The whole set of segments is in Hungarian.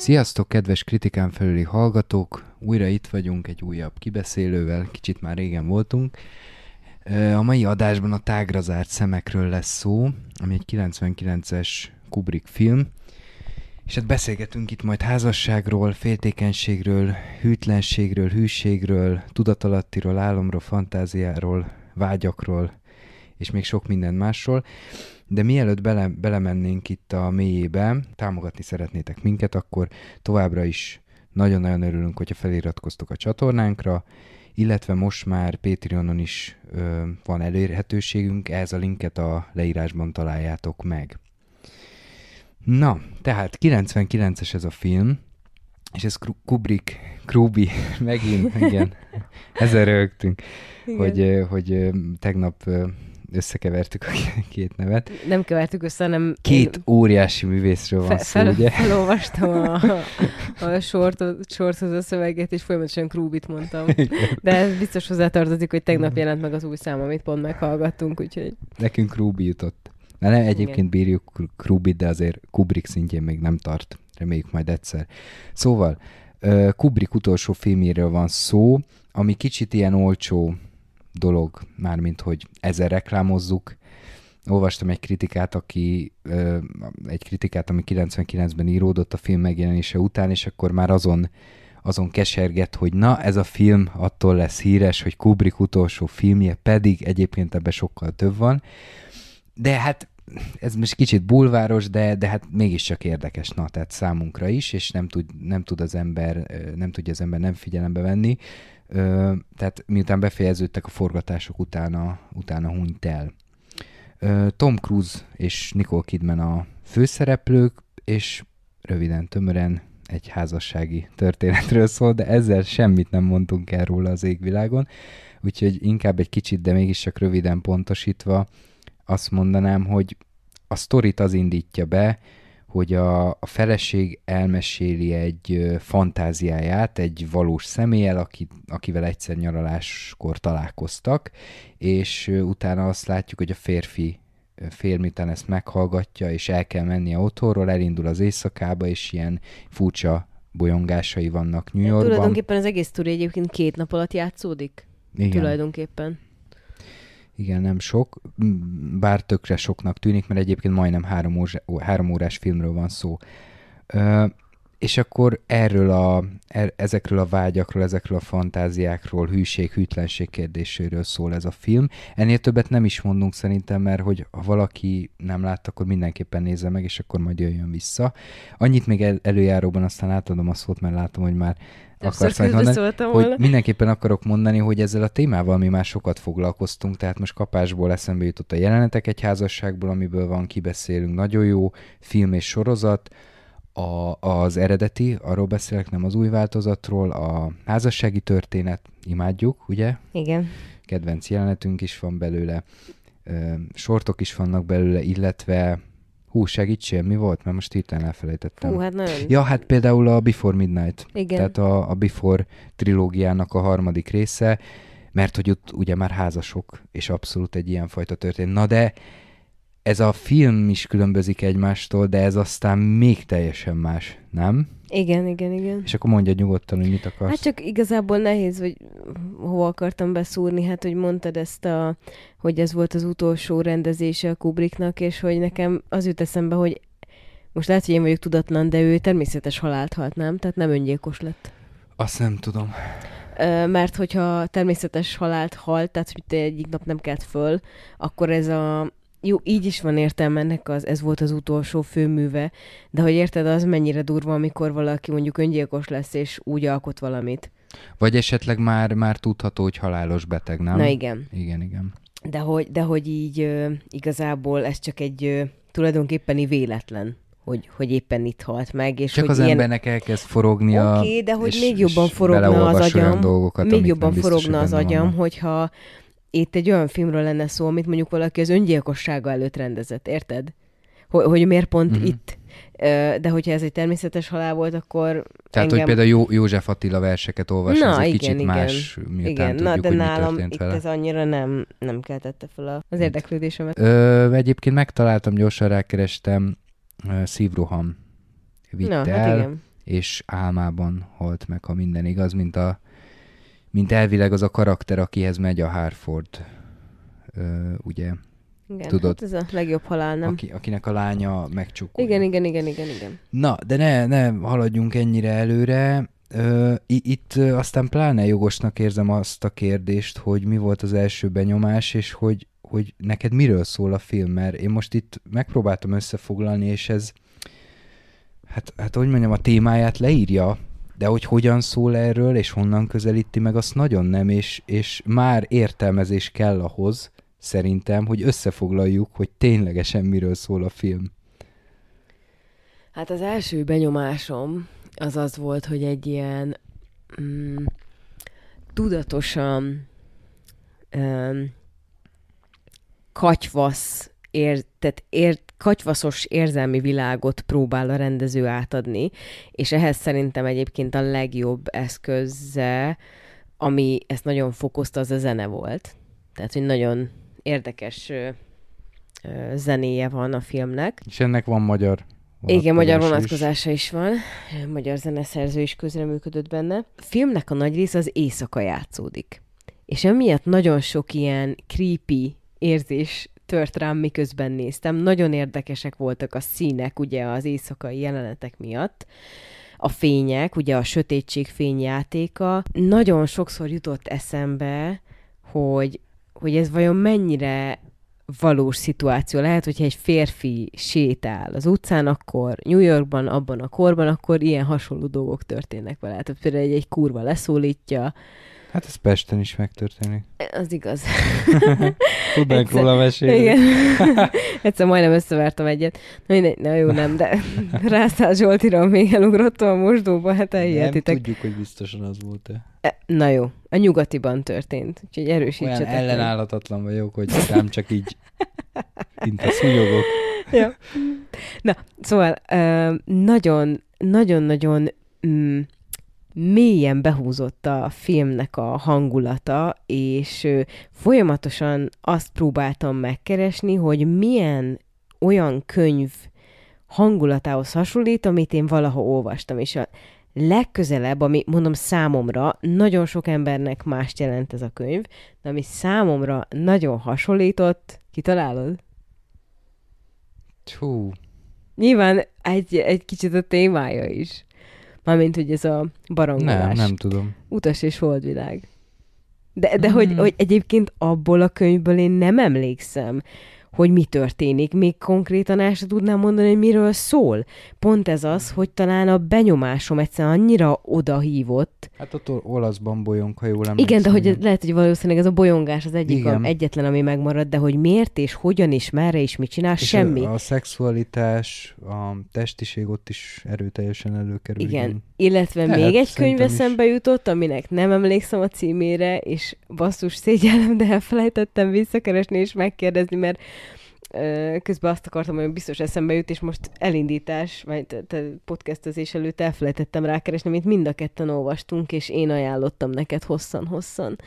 Sziasztok, kedves kritikán felüli hallgatók! Újra itt vagyunk egy újabb kibeszélővel, kicsit már régen voltunk. A mai adásban a tágra zárt szemekről lesz szó, ami egy 99-es Kubrick film, és hát beszélgetünk itt majd házasságról, féltékenységről, hűtlenségről, hűségről, tudatalattiról, álomról, fantáziáról, vágyakról, és még sok minden másról. De mielőtt bele, belemennénk itt a mélyébe, támogatni szeretnétek minket, akkor továbbra is nagyon-nagyon örülünk, hogyha feliratkoztok a csatornánkra, illetve most már Patreonon is ö, van elérhetőségünk, ehhez a linket a leírásban találjátok meg. Na, tehát 99-es ez a film, és ez Kubrick, Krubi, megint, igen, ezzel rögtünk, hogy, hogy tegnap összekevertük a két nevet. Nem kevertük össze, hanem... Két én... óriási művészről van fe, szó, fel, ugye? Felolvastam a, a sortot, sorthoz a szöveget, és folyamatosan Krúbit mondtam. De ez biztos hozzátartozik, hogy tegnap jelent meg az új szám, amit pont meghallgattunk, úgyhogy... Nekünk Krúbi jutott. Na nem, egyébként Igen. bírjuk Krúbit, de azért Kubrick szintjén még nem tart. Reméljük majd egyszer. Szóval, Kubrick utolsó filmjéről van szó, ami kicsit ilyen olcsó dolog, mármint hogy ezer reklámozzuk. Olvastam egy kritikát, aki, egy kritikát, ami 99-ben íródott a film megjelenése után, és akkor már azon azon keserget, hogy na, ez a film attól lesz híres, hogy Kubrick utolsó filmje, pedig egyébként ebben sokkal több van. De hát ez most kicsit bulváros, de, de hát mégiscsak érdekes, na, tehát számunkra is, és nem tud, nem tud az ember, nem tudja az ember nem figyelembe venni. Ö, tehát miután befejeződtek a forgatások, utána, utána hunyt el. Ö, Tom Cruise és Nicole Kidman a főszereplők, és röviden, tömören egy házassági történetről szól, de ezzel semmit nem mondtunk el róla az égvilágon, úgyhogy inkább egy kicsit, de mégis csak röviden pontosítva azt mondanám, hogy a sztorit az indítja be, hogy a, a feleség elmeséli egy fantáziáját egy valós személlyel, aki, akivel egyszer nyaraláskor találkoztak, és utána azt látjuk, hogy a férfi fél, miután ezt meghallgatja, és el kell mennie otthonról, elindul az éjszakába, és ilyen furcsa bolyongásai vannak New Yorkban. Tulajdonképpen az egész túri egyébként két nap alatt játszódik? Igen. Tulajdonképpen. Igen, nem sok, bár tökre soknak tűnik, mert egyébként majdnem három, órás, három órás filmről van szó. Ö, és akkor erről a, er, ezekről a vágyakról, ezekről a fantáziákról, hűség, hűtlenség kérdéséről szól ez a film. Ennél többet nem is mondunk szerintem, mert hogy ha valaki nem látta, akkor mindenképpen nézze meg, és akkor majd jöjjön vissza. Annyit még el, előjáróban aztán átadom a szót, mert látom, hogy már akarsz majd mondani, hogy mindenképpen akarok mondani, hogy ezzel a témával mi már sokat foglalkoztunk, tehát most kapásból eszembe jutott a jelenetek egy házasságból, amiből van, kibeszélünk, nagyon jó film és sorozat, a, az eredeti, arról beszélek, nem az új változatról, a házassági történet, imádjuk, ugye? Igen. Kedvenc jelenetünk is van belőle, sortok is vannak belőle, illetve Hú, segítsél, mi volt? Mert most hirtelen elfelejtettem. Hú, hát nagyon... Ja, hát például a Before Midnight. Igen. Tehát a, a Before trilógiának a harmadik része, mert hogy ott ugye már házasok, és abszolút egy ilyen fajta történet. Na de ez a film is különbözik egymástól, de ez aztán még teljesen más, nem? Igen, igen, igen. És akkor mondja nyugodtan, hogy mit akarsz. Hát csak igazából nehéz, hogy hova akartam beszúrni, hát hogy mondtad ezt a, hogy ez volt az utolsó rendezése a Kubricknak, és hogy nekem az jut eszembe, hogy most lehet, hogy én vagyok tudatlan, de ő természetes halált halt, nem? Tehát nem öngyilkos lett. Azt nem tudom. Mert hogyha természetes halált halt, tehát hogy te egyik nap nem kelt föl, akkor ez a, jó, így is van értelme ennek, az, ez volt az utolsó főműve, de hogy érted, az mennyire durva, amikor valaki mondjuk öngyilkos lesz, és úgy alkot valamit. Vagy esetleg már, már tudható, hogy halálos beteg, nem? Na igen. Igen, igen. De hogy, de hogy így uh, igazából ez csak egy uh, tulajdonképpeni véletlen hogy, hogy éppen itt halt meg. És Csak hogy az ilyen... embernek elkezd forogni Oké, okay, de hogy még jobban forogna az agyam, dolgokat, még jobban forogna az agyam, vannak. hogyha itt egy olyan filmről lenne szó, amit mondjuk valaki az öngyilkossága előtt rendezett, érted? Hogy, hogy miért pont uh-huh. itt? De hogyha ez egy természetes halál volt, akkor Tehát, engem... hogy például Jó, József Attila verseket olvas, Na, ez egy igen, kicsit igen. más, miután igen. tudjuk, Na, de hogy nálam mi itt vele. ez annyira nem, nem keltette fel az érdeklődésemet. Ö, egyébként megtaláltam, gyorsan rákerestem, szívroham vitte Na, hát el. Hát igen és álmában halt meg, ha minden igaz, mint, a, mint elvileg az a karakter, akihez megy a Harford, ö, ugye, Igen, Tudod, hát ez a legjobb halál, nem? aki, akinek a lánya megcsukolja. Igen, igen, igen, igen, igen. Na, de ne, ne haladjunk ennyire előre. Ö, itt aztán pláne jogosnak érzem azt a kérdést, hogy mi volt az első benyomás, és hogy, hogy neked miről szól a film, mert én most itt megpróbáltam összefoglalni, és ez, hát, hát hogy mondjam, a témáját leírja, de hogy hogyan szól erről, és honnan közelíti meg, azt nagyon nem, és, és már értelmezés kell ahhoz, szerintem, hogy összefoglaljuk, hogy ténylegesen miről szól a film. Hát az első benyomásom az az volt, hogy egy ilyen mm, tudatosan um, katyvasz, ér, tehát ér, katyvaszos érzelmi világot próbál a rendező átadni, és ehhez szerintem egyébként a legjobb eszköze, ami ezt nagyon fokozta, az a zene volt. Tehát, hogy nagyon érdekes zenéje van a filmnek. És ennek van magyar Igen, magyar vonatkozása is. is van. Magyar zeneszerző is közreműködött benne. A filmnek a nagy része az éjszaka játszódik. És emiatt nagyon sok ilyen creepy érzés tört rám, miközben néztem. Nagyon érdekesek voltak a színek, ugye az éjszakai jelenetek miatt. A fények, ugye a sötétség fényjátéka. Nagyon sokszor jutott eszembe, hogy, hogy ez vajon mennyire valós szituáció. Lehet, hogyha egy férfi sétál az utcán, akkor New Yorkban, abban a korban, akkor ilyen hasonló dolgok történnek vele. Tehát például egy, egy kurva leszólítja, Hát ez Pesten is megtörténik. az igaz. Tudnánk róla mesélni. Igen. Egyszer majdnem összevertem egyet. Na, mindegy, na jó, nem, de Rászál Zsoltira még elugrottam a mosdóba, hát Nem elhihetitek. tudjuk, hogy biztosan az volt-e. E, Na jó, a nyugatiban történt, úgyhogy Olyan erősítsetek. meg. ellenállatatlan vagyok, hogy rám csak így mint a szúnyogok. ja. Na, szóval ö, nagyon, nagyon-nagyon mm, mélyen behúzott a filmnek a hangulata, és folyamatosan azt próbáltam megkeresni, hogy milyen olyan könyv hangulatához hasonlít, amit én valaha olvastam, és a legközelebb, ami mondom számomra, nagyon sok embernek mást jelent ez a könyv, de ami számomra nagyon hasonlított, kitalálod? Hú, Nyilván egy, egy kicsit a témája is. Mármint, hogy ez a barangolás. nem, nem tudom. Utas és holdvilág. De, de hogy, Mm. hogy egyébként abból a könyvből én nem emlékszem, hogy mi történik. Még konkrétan el sem tudnám mondani, hogy miről szól. Pont ez az, hogy talán a benyomásom egyszerűen annyira odahívott. Hát ott ol- olaszban bolyong, ha jól emlékszem. Igen, de hogy lehet, hogy valószínűleg ez a bolyongás az egyik, a, Igen. egyetlen, ami megmaradt, de hogy miért és hogyan és merre és mit csinál, És semmi. A, a szexualitás, a testiség ott is erőteljesen előkerül. Igen, illetve Lehet, még egy könyv is. eszembe jutott, aminek nem emlékszem a címére, és basszus szégyellem, de elfelejtettem visszakeresni és megkérdezni, mert közben azt akartam, hogy biztos eszembe jut, és most elindítás, vagy te- te podcastezés előtt elfelejtettem rákeresni, amit mind a ketten olvastunk, és én ajánlottam neked hosszan-hosszan.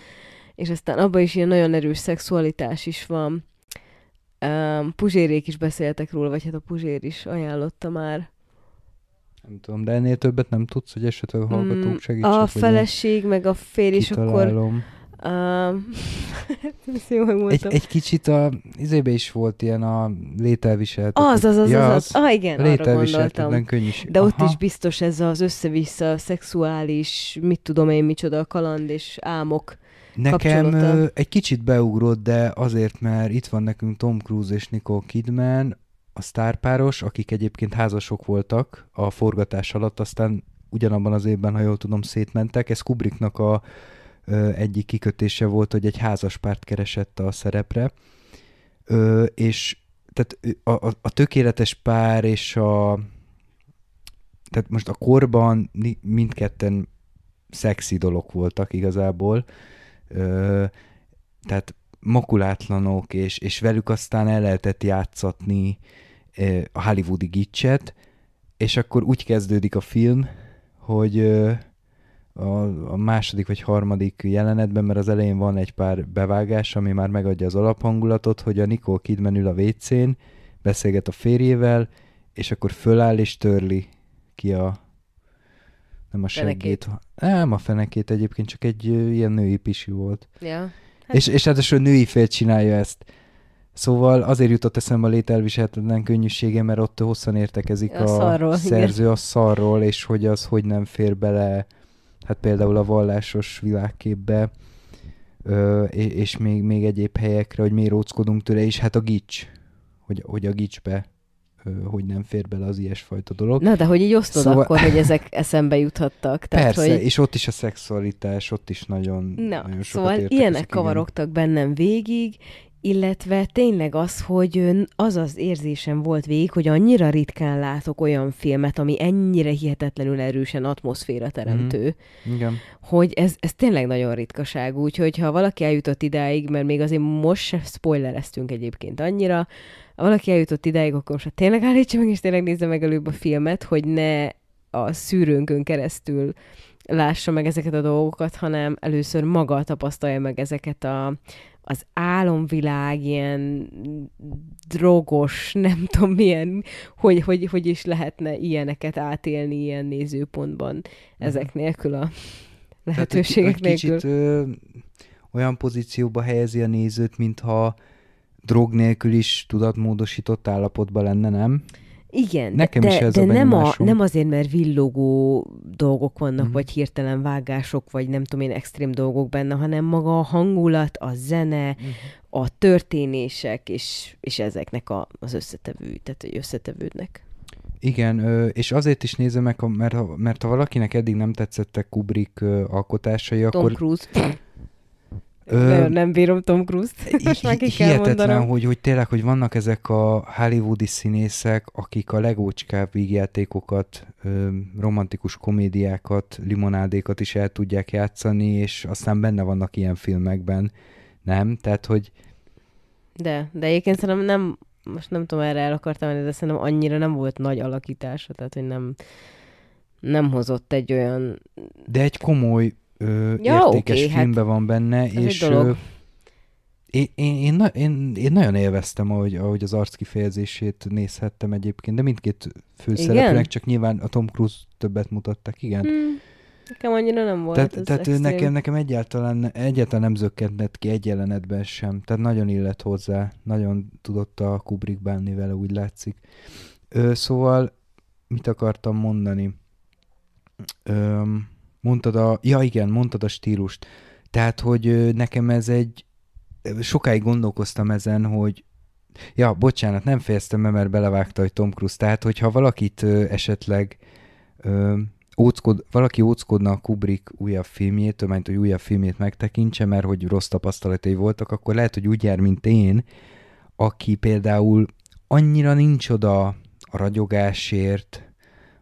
És aztán abban is ilyen nagyon erős szexualitás is van. Um, Puzsérék is beszéltek róla, vagy hát a Puzsér is ajánlotta már. Nem tudom, de ennél többet nem tudsz, hogy esetleg hallgatók Mm, segítsenek. A feleség, meg a férj, és akkor... Um, Egy, egy kicsit a, izébe is volt ilyen a lételviselhetetlen. Az, az, az, ja, az, az. Ah, igen, arra gondoltam. is. De ott Aha. is biztos ez az össze-vissza szexuális, mit tudom én, micsoda kaland és álmok. Nekem egy kicsit beugrott, de azért, mert itt van nekünk Tom Cruise és Nicole Kidman, a sztárpáros, akik egyébként házasok voltak a forgatás alatt, aztán ugyanabban az évben, ha jól tudom, szétmentek. Ez Kubricknak a egyik kikötése volt, hogy egy házaspárt keresett a szerepre. Ö, és tehát a, a, a tökéletes pár és a tehát most a korban mindketten szexi dolog voltak igazából, Ö, tehát makulátlanok, és, és velük aztán el lehetett játszatni ö, a hollywoodi gicset, és akkor úgy kezdődik a film, hogy ö, a, a második vagy harmadik jelenetben, mert az elején van egy pár bevágás, ami már megadja az alaphangulatot, hogy a Nicole Kidman ül a WC-n, beszélget a férjével, és akkor föláll és törli ki a Nem a seggét. Nem a fenekét egyébként, csak egy ilyen női pisi volt. Ja. Hát... Hát- És, és ráadásul a női fél csinálja ezt. Szóval azért jutott eszembe a lételviselhetetlen könnyűsége, mert ott hosszan értekezik A a, szarról, szerző a szarról, és hogy az hogy nem fér bele, hát például a vallásos világképbe, ö, és, még, még egyéb helyekre, hogy miért óckodunk tőle, és hát a gics, hogy, hogy a gicsbe hogy nem fér bele az ilyesfajta dolog. Na, de hogy így osztod Szóval- akkor, hogy ezek eszembe juthattak. Tehát, Persze, hogy... és ott is a szexualitás, ott is nagyon, Na, nagyon sokat szóval ilyenek igen. kavarogtak bennem végig, illetve tényleg az, hogy az az érzésem volt végig, hogy annyira ritkán látok olyan filmet, ami ennyire hihetetlenül erősen atmoszféra teremtő, mm. Igen. hogy ez, ez tényleg nagyon ritkaság. Úgyhogy ha valaki eljutott idáig, mert még azért most se spoilereztünk egyébként annyira, ha valaki eljutott idáig, akkor most tényleg állítsa meg, és tényleg nézze meg előbb a filmet, hogy ne a szűrőnkön keresztül lássa meg ezeket a dolgokat, hanem először maga tapasztalja meg ezeket a, az álomvilág, ilyen drogos, nem tudom milyen, hogy, hogy, hogy is lehetne ilyeneket átélni ilyen nézőpontban, ezek nélkül a Tehát lehetőségek egy, egy nélkül. kicsit ö, olyan pozícióba helyezi a nézőt, mintha drog nélkül is tudatmódosított állapotban lenne, nem? Igen, Nekem de, is ez de a nem, a, nem azért, mert villogó dolgok vannak, Mhm. vagy hirtelen vágások, vagy nem tudom én, extrém dolgok benne, hanem maga a hangulat, a zene, Mhm. a történések, és, és ezeknek a, az összetevő, tehát hogy összetevődnek. Igen, és azért is nézem meg, mert ha, mert ha valakinek eddig nem tetszettek Kubrick alkotásai, Tom akkor Cruise. Ö, nem bírom Tom Cruise-t. Most már ki kell mondanom. hogy, hogy tényleg, hogy vannak ezek a hollywoodi színészek, akik a legócskább vígjátékokat, ö, romantikus komédiákat, limonádékat is el tudják játszani, és aztán benne vannak ilyen filmekben, nem? Tehát, hogy De, de egyébként szerintem nem, most nem tudom, erre el akartam menni, de szerintem annyira nem volt nagy alakítása, tehát hogy nem, nem hozott egy olyan... de egy komoly ö, Ja, értékes oké, hát filmben van benne, és ö, én, én, én, én, én nagyon élveztem, ahogy, ahogy az arc kifejezését nézhettem egyébként, de mindkét főszereplőnek, csak nyilván a Tom Cruise többet mutattak, igen. Hmm, nekem annyira nem volt Tehát, tehát extrém. nekem, nekem egyáltalán, egyáltalán nem zökkentett ki egy jelenetben sem. Tehát nagyon illett hozzá, nagyon tudott a Kubrick bánni vele, úgy látszik. Ö, szóval, mit akartam mondani? Ö, mondtad a, ja igen, mondtad a stílust. Tehát, hogy nekem ez egy, sokáig gondolkoztam ezen, hogy Ja, bocsánat, nem fejeztem be, mert belevágta, hogy Tom Cruise. Tehát, hogyha valakit esetleg ö, óckod, valaki óckodna a Kubrick újabb filmjétől, mert hogy újabb filmjét megtekintse, mert hogy rossz tapasztalatai voltak, akkor lehet, hogy úgy jár, mint én, aki például annyira nincs oda a ragyogásért,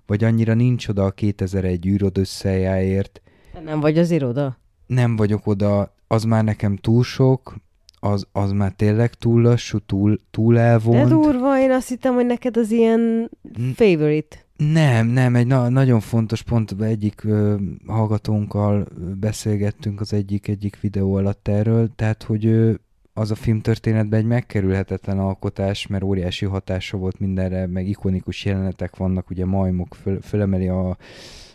vagy annyira nincs oda a 2001 űrod összejáért, Te nem vagy az iroda? nem vagyok oda, az már nekem túl sok, az, az már tényleg túl lassú, túl, túl De elvont. durva, én azt hittem, hogy neked az ilyen favorite. Nem, nem, egy na- nagyon fontos pont, egyik ö, hallgatónkkal beszélgettünk az egyik egyik videó alatt erről, tehát hogy ö, az a filmtörténetben egy megkerülhetetlen alkotás, mert óriási hatása volt mindenre, meg ikonikus jelenetek vannak, ugye majmok föl, fölemeli a,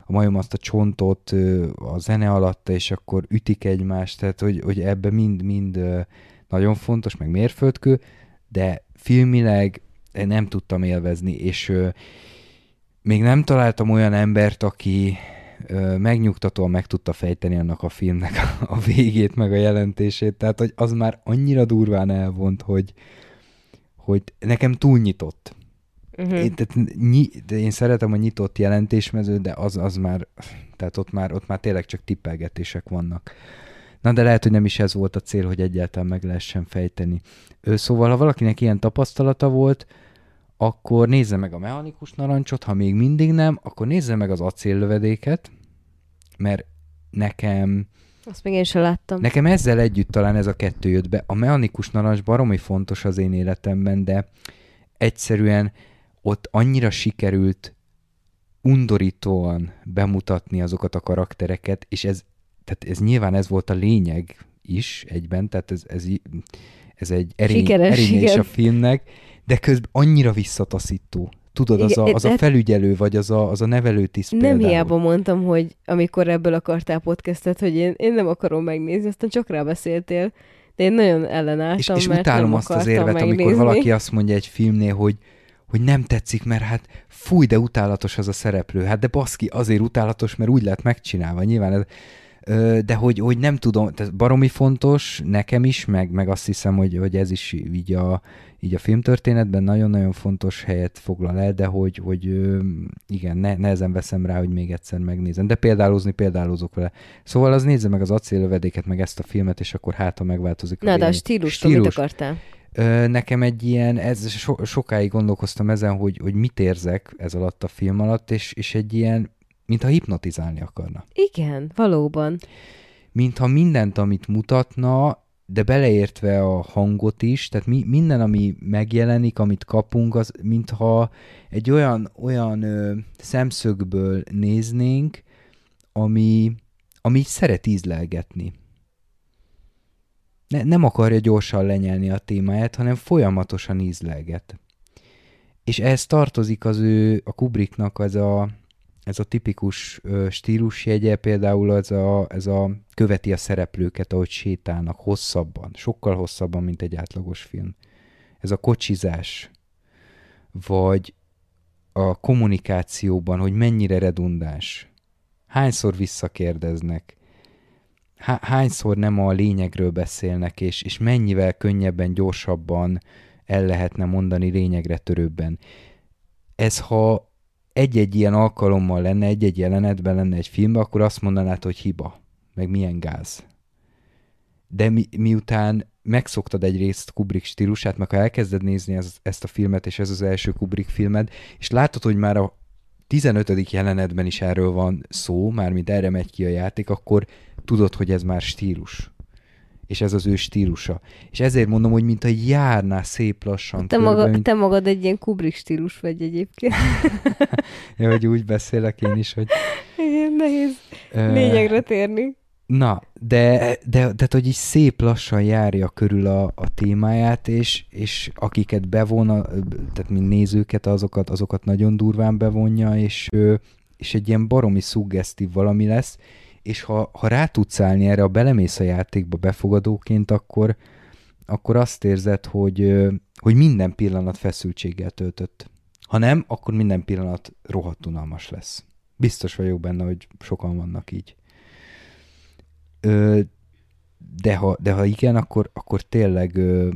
a majom azt a csontot a zene alatta, és akkor ütik egymást, tehát hogy, hogy ebbe mind-mind nagyon fontos, meg mérföldkő, de filmileg nem tudtam élvezni, és még nem találtam olyan embert, aki megnyugtatóan meg tudta fejteni annak a filmnek a, végét, meg a jelentését. Tehát, hogy az már annyira durván elvont, hogy, hogy nekem túl nyitott. Uh-huh. Én, tehát, nyi, de én szeretem a nyitott jelentésmezőt, de az, az már, tehát ott már, ott már tényleg csak tippelgetések vannak. Na de lehet, hogy nem is ez volt a cél, hogy egyáltalán meg lehessen fejteni. Ö, szóval, ha valakinek ilyen tapasztalata volt, akkor nézze meg a mechanikus narancsot, ha még mindig nem, akkor nézze meg az acéllövedéket, mert nekem, Azt még én sem láttam. nekem ezzel együtt talán ez a kettő jött be. A mechanikus narancs baromi fontos az én életemben, de egyszerűen ott annyira sikerült undorítóan bemutatni azokat a karaktereket, és ez, tehát ez nyilván ez volt a lényeg is egyben, tehát ez, ez, ez egy erény, Sikeres, erénye is a filmnek, de közben annyira visszataszító. tudod, az a, Igen, az a hát- felügyelő, vagy az a, az a nevelőtiszt Nem például. hiába mondtam, hogy amikor ebből akartál podcastet, hogy én, én nem akarom megnézni, aztán csak rábeszéltél. De én nagyon ellenálltam, És, és mert utálom azt az érvet, megnézni. amikor valaki azt mondja egy filmnél, hogy hogy nem tetszik, mert hát fúj, de utálatos az a szereplő. Hát de baszki, azért utálatos, mert úgy lett megcsinálva. Nyilván ez, de hogy, hogy nem tudom, ez baromi fontos nekem is, meg, meg azt hiszem, hogy, hogy ez is így a, így a filmtörténetben nagyon-nagyon fontos helyet foglal el, de hogy, hogy igen, ne, nehezen veszem rá, hogy még egyszer megnézem. De példálózni példálózok vele. Szóval az nézze meg az acélövedéket, meg ezt a filmet, és akkor hát, ha megváltozik Na, de a vélemény. stílusról mit Stílus. akartál? Nekem egy ilyen, ez so, sokáig gondolkoztam ezen, hogy, hogy mit érzek ez alatt a film alatt, és, és egy ilyen, mintha hipnotizálni akarna. Igen, valóban. Mintha mindent, amit mutatna, de beleértve a hangot is, tehát mi, minden, ami megjelenik, amit kapunk, az mintha egy olyan, olyan ö, szemszögből néznénk, ami, ami szeret ízlelgetni. Ne, nem akarja gyorsan lenyelni a témáját, hanem folyamatosan ízlelget. És ehhez tartozik az ő, a Kubricknak ez a, ez a tipikus ö, stílusjegye, például az a, ez a követi a szereplőket, ahogy sétálnak hosszabban, sokkal hosszabban, mint egy átlagos film. Ez a kocsizás, vagy a kommunikációban, hogy mennyire redundáns. Hányszor visszakérdeznek, há- hányszor nem a lényegről beszélnek, és, és mennyivel könnyebben, gyorsabban el lehetne mondani lényegre törőbben. Ez ha egy-egy ilyen alkalommal lenne, egy-egy jelenetben lenne egy filmben, akkor azt mondanád, hogy hiba, meg milyen gáz. De mi, miután megszoktad egyrészt Kubrick stílusát, meg ha elkezded nézni ez, ezt a filmet, és ez az első Kubrick filmed, és látod, hogy már a 15. jelenetben is erről van szó, mármint erre megy ki a játék, akkor tudod, hogy ez már stílus. És ez az ő stílusa. És ezért mondom, hogy mint a járná szép lassan Te, körbe, maga, mint... te magad egy ilyen Kubrick stílus vagy egyébként. Ja, hogy úgy beszélek én is, hogy... Igen, nehéz lényegre térni. Na, de, de, de hogy így szép lassan járja körül a, a témáját, és, és akiket bevon, tehát mint nézőket, azokat, azokat nagyon durván bevonja, és, és egy ilyen baromi szuggesztív valami lesz, és ha, ha rá tudsz állni erre, a belemész a játékba befogadóként, akkor, akkor azt érzed, hogy, hogy minden pillanat feszültséggel töltött. Ha nem, akkor minden pillanat rohadt unalmas lesz. Biztos vagyok benne, hogy sokan vannak így. Ö, de, ha, de ha igen, akkor, akkor tényleg ö,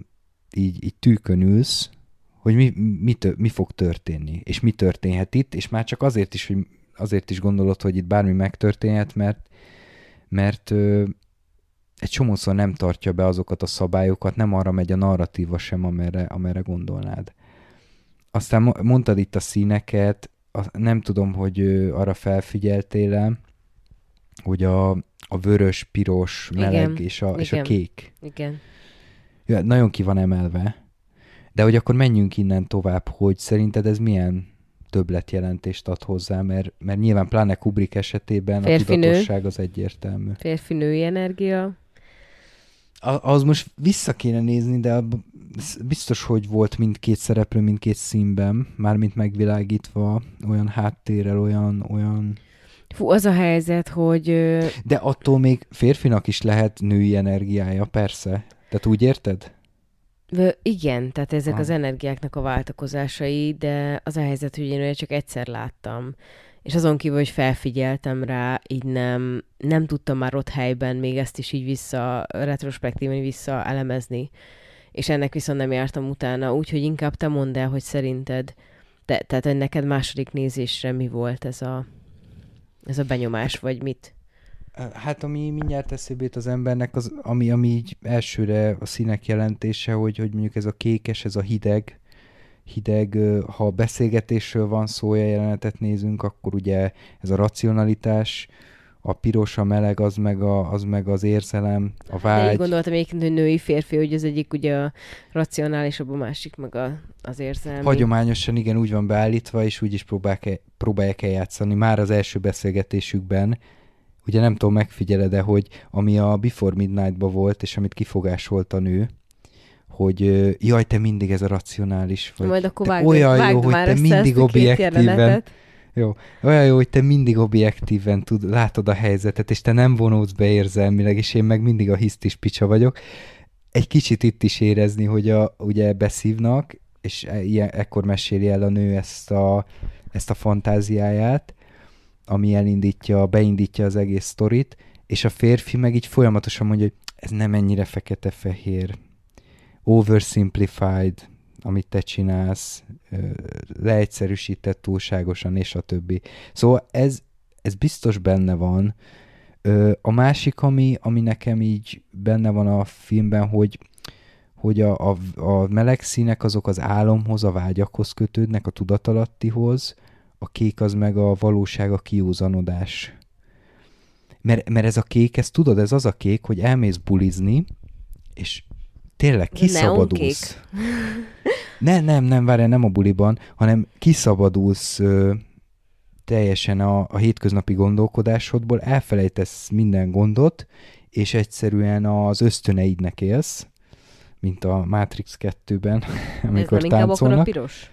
így, így tűkön ülsz, hogy mi, mi, tö, mi fog történni, és mi történhet itt, és már csak azért is, hogy azért is gondolod, hogy itt bármi megtörténhet, mert, mert ö, egy csomószor nem tartja be azokat a szabályokat, nem arra megy a narratíva sem, amerre, amerre gondolnád. Aztán mo- mondtad itt a színeket, a, nem tudom, hogy ö, arra felfigyeltél-e, hogy a, a vörös, piros, meleg Igen, és, a, és a igen. kék. Igen. Ja, nagyon ki van emelve. De hogy akkor menjünk innen tovább, hogy szerinted ez milyen többletjelentést ad hozzá, mert, mert nyilván pláne Kubrick esetében Férfi, a nő. tudatosság az egyértelmű. Férfi-női energia. A- Az most vissza kéne nézni, de biztos, hogy volt mindkét szereplő, mindkét színben, mármint megvilágítva, olyan háttérrel, olyan, olyan... Fú, az a helyzet, hogy De attól még férfinak is lehet női energiája, persze. Tehát úgy érted? Igen, tehát ezek Ah. az energiáknak a váltakozásai, de az a helyzet, hogy én olyat csak egyszer láttam. És azon kívül, hogy felfigyeltem rá, így nem, nem tudtam már ott helyben még ezt is így vissza, retrospektíven vissza elemezni. És ennek viszont nem jártam utána, úgyhogy inkább te mondd el, hogy szerinted, te, tehát hogy neked második nézésre mi volt ez a, ez a benyomás, vagy mit? Hát ami mindjárt eszébe az embernek, az, ami, ami így elsőre a színek jelentése, hogy, hogy mondjuk ez a kékes, ez a hideg, hideg, ha beszélgetésről van szó, jelenetet nézünk, akkor ugye ez a racionalitás, a piros, a meleg, az meg, a, az meg az érzelem, a De így vágy. gondoltam hogy női férfi, hogy az egyik ugye a racionálisabb, a másik meg a, az érzelmi. Hagyományosan igen, úgy van beállítva, és úgy is próbálják, próbálják eljátszani. Már az első beszélgetésükben, ugye nem tudom, megfigyeled-e, hogy ami a Before Midnight-ban volt, és amit kifogásolt a nő, hogy jaj, te mindig ez a racionális vagy. Majd akkor vágd, olyan vágd jó, hogy te mindig objektíven, jó, olyan jó, hogy te mindig objektíven tud, látod a helyzetet, és te nem vonódsz be érzelmileg, és én meg mindig a hisztis picsa vagyok. Egy kicsit itt is érezni, hogy a, ugye beszívnak, és e- ilyen, ekkor meséli el a nő ezt a, ezt a fantáziáját, ami elindítja, beindítja az egész sztorit, és a férfi meg így folyamatosan mondja, hogy ez nem ennyire fekete-fehér, oversimplified, amit te csinálsz, leegyszerűsített túlságosan, és a többi. Szóval ez, ez biztos benne van. A másik, ami, ami nekem így benne van a filmben, hogy hogy a, a, a meleg színek azok az álomhoz, a vágyakhoz kötődnek, a tudatalattihoz, a kék az meg a valóság, a kiúzanodás. Mert, mert ez a kék, ez tudod, ez az a kék, hogy elmész bulizni, és tényleg Ez kiszabadulsz. Ne, nem, nem, várjál, nem a buliban, hanem kiszabadulsz ö, teljesen a, a hétköznapi gondolkodásodból, elfelejtesz minden gondot, és egyszerűen az ösztöneidnek élsz, mint a Matrix 2-ben, Ez amikor nem inkább akkor a táncolnak. piros?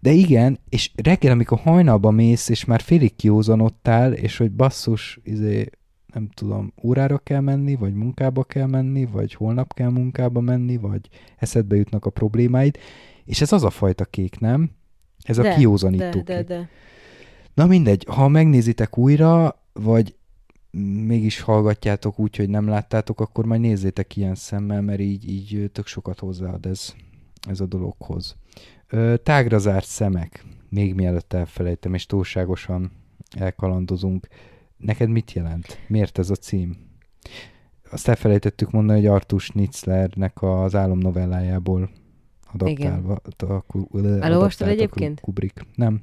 De igen, és reggel, amikor hajnalba mész, és már félig kiózanodtál, és hogy basszus, izé, nem tudom, órára kell menni, vagy munkába kell menni, vagy holnap kell munkába menni, vagy eszedbe jutnak a problémáid, és ez az a fajta kék, nem? Ez a De, kiózanító De, de, kék. de. Na mindegy, ha megnézitek újra, vagy mégis hallgatjátok úgy, hogy nem láttátok, akkor majd nézzétek ilyen szemmel, mert így, így tök sokat hozzáad ez, ez a dologhoz. Ö, tágra zárt szemek, még mielőtt elfelejtem, és túlságosan elkalandozunk. Neked mit jelent? Miért ez a cím? Azt elfelejtettük mondani, hogy Arthur Schnitzlernek az álomnovellájából adaptálva. adaptálta Elolvastad egyébként? Kubrick. Nem,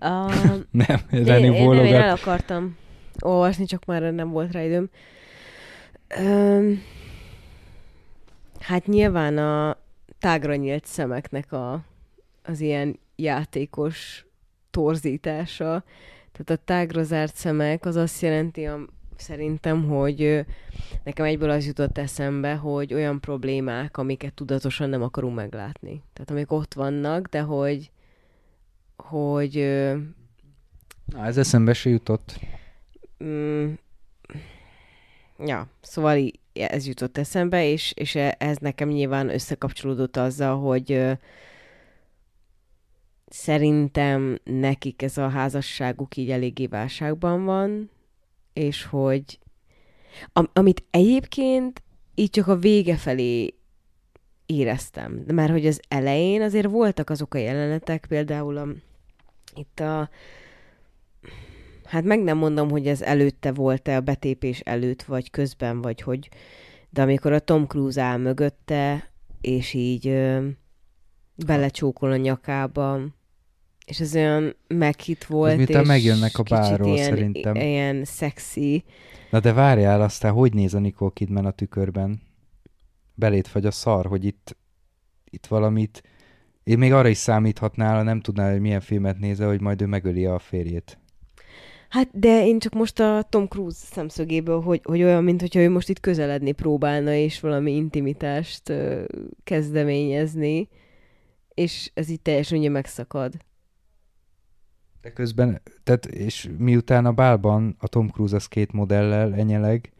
Uh, nem, én, Reni én, nem, én el akartam olvasni, csak már nem volt rá időm. Um, hát nyilván a tágra nyílt szemeknek a, az ilyen játékos torzítása. Tehát a tágra zárt szemek az azt jelenti, a, szerintem, hogy nekem egyből az jutott eszembe, hogy olyan problémák, amiket tudatosan nem akarunk meglátni. Tehát amik ott vannak, de hogy hogy Na, ez eszembe se jutott. Mm, ja, szóval ez jutott eszembe, és, és e- ez nekem nyilván összekapcsolódott azzal, hogy szerintem nekik ez a házasságuk így eléggé válságban van, és hogy am, amit egyébként így csak a vége felé éreztem. Mert hogy az elején azért voltak azok a jelenetek, például a, itt a Hát meg nem mondom, hogy ez előtte volt-e a betépés előtt, vagy közben, vagy hogy, de amikor a Tom Cruise áll mögötte, és így ö, belecsókol a nyakába, és ez olyan meghit volt, miután és megjönnek a bárról, ilyen, szerintem. Ilyen szexi. Na de várjál, aztán hogy néz a Nicole Kidman a tükörben? Belét vagy a szar, hogy itt, itt valamit... Én még arra is számíthatnál, ha nem tudnál, hogy milyen filmet nézel, hogy majd ő megöli a férjét. Hát, de én csak most a Tom Cruise szemszögéből, hogy, hogy olyan, mint hogyha ő most itt közeledni próbálna, és valami intimitást ö, kezdeményezni, és ez így teljesen ugye megszakad. De közben, tehát, és miután a bálban a Tom Cruise az két modellel enyeleg,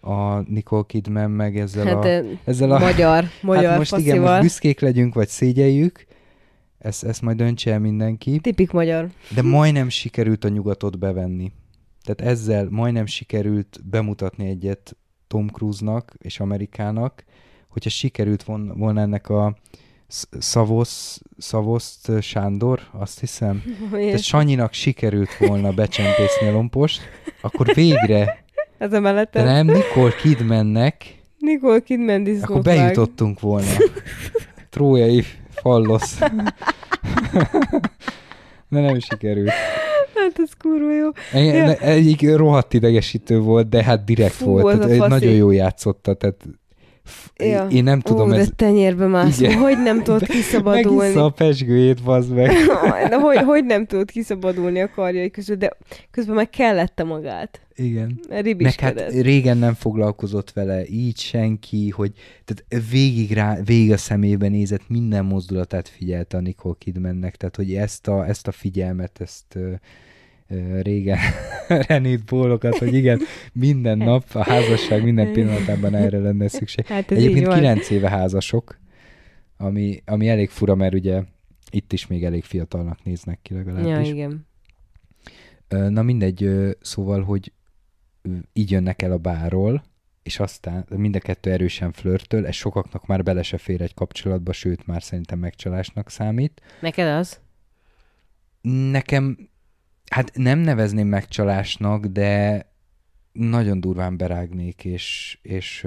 a Nicole Kidman meg ezzel Hát a... Ezzel a magyar, magyar hát most igen, faszival. most büszkék legyünk, vagy szégyeljük, ezt, ezt majd döntse el mindenki. Tipik magyar. De majdnem sikerült a nyugatot bevenni. Tehát ezzel majdnem sikerült bemutatni egyet Tom Cruise-nak és Amerikának, hogyha sikerült von- volna ennek a Sz- Szavosz, Szavoszt Sándor, azt hiszem, tehát Sanyinak sikerült volna becsempészni a lompost, akkor végre, Ez de emellett nem Nicole Kidmannek, Nicole Kidman disznót akkor bejutottunk volna. Trójai fallosz. De nem sikerült. Hát ez kurva jó. Egy, Ja. egyik rohadt idegesítő volt, de hát direkt Fú, volt. Tehát, nagyon jó játszotta, tehát Ja. Én nem tudom, Ó, ez... de tenyérbe mászó, hogy nem tudod kiszabadulni. Megissza a pesgőjét, bazd meg. de hogy, hogy nem tudod kiszabadulni a karjai közül, de közben meg kellette magát. Igen. Meg hát régen nem foglalkozott vele így senki, hogy tehát végig, rá, végig a szemébe nézett, minden mozdulatát figyelte a Nicole Kidmannek, tehát hogy ezt a, ezt a figyelmet, ezt régen Renét bólokat, hogy igen, minden nap, a házasság minden pillanatában erre lenne szükség. Hát Egyébként kilenc éve házasok, ami, ami elég fura, mert ugye itt is még elég fiatalnak néznek ki legalábbis. Ja, igen. Na mindegy, szóval, hogy így jönnek el a bárról, és aztán mind a kettő erősen flörtöl, ez sokaknak már bele se fér egy kapcsolatba, sőt, már szerintem megcsalásnak számít. Neked az? Nekem Hát nem nevezném megcsalásnak, de nagyon durván berágnék, és, és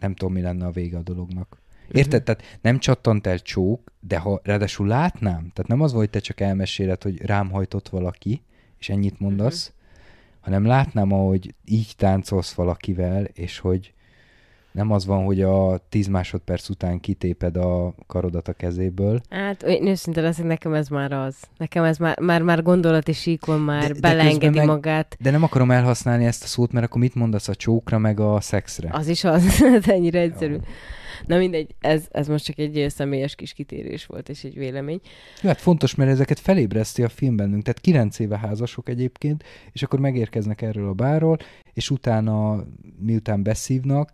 nem tudom, mi lenne a vége a dolognak. Mhm. Érted? Tehát nem csattant el csók, de ha ráadásul látnám, tehát nem az volt, hogy te csak elmeséled, hogy rám hajtott valaki, és ennyit mondasz, uh-huh. Hanem látnám, ahogy így táncolsz valakivel, és hogy nem az van, hogy a 10 másodperc után kitéped a karodat a kezéből. Hát én őszinte leszek, nekem ez már az. Nekem ez már, már, már gondolati síkon már de, beleengedi meg, magát. De nem akarom elhasználni ezt a szót, mert akkor mit mondasz a csókra meg a szexre? Az is az, ennyire egyszerű. Jó. Na mindegy, ez, ez most csak egy személyes kis kitérés volt, és egy vélemény. Jó, hát fontos, mert ezeket felébreszti a film bennünk. Tehát kilenc éve házasok egyébként, és akkor megérkeznek erről a bárról, és utána, miután beszívnak,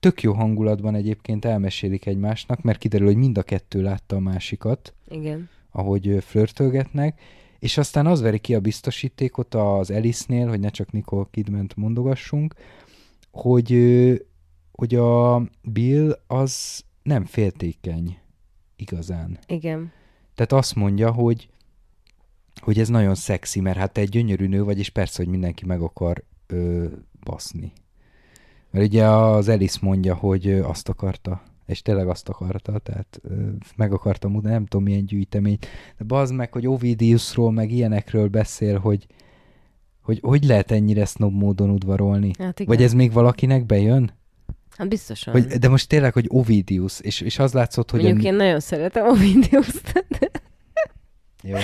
tök jó hangulatban egyébként elmesélik egymásnak, mert kiderül, hogy mind a kettő látta a másikat. Igen. Ahogy flörtölgetnek, és aztán az veri ki a biztosítékot az Elisnél, hogy ne csak Nicole Kidment mondogassunk, hogy, hogy a Bill az nem féltékeny igazán. Igen. Tehát azt mondja, hogy hogy ez nagyon szexi, mert hát te egy gyönyörű nő vagy, és persze, hogy mindenki meg akar ö, baszni. Mert ugye az Elis mondja, hogy azt akarta, és tényleg azt akarta, tehát meg akarta mutatni, nem tudom milyen gyűjtemény. De bazd meg, hogy Ovidiusról, meg ilyenekről beszél, hogy hogy, hogy lehet ennyire snob módon udvarolni? Hát Vagy ez még valakinek bejön? Hát biztosan. Hogy, de most tényleg, hogy Ovidius, és, és az látszott, hogy... Mondjuk en... én nagyon szeretem Ovidius-t. Jó,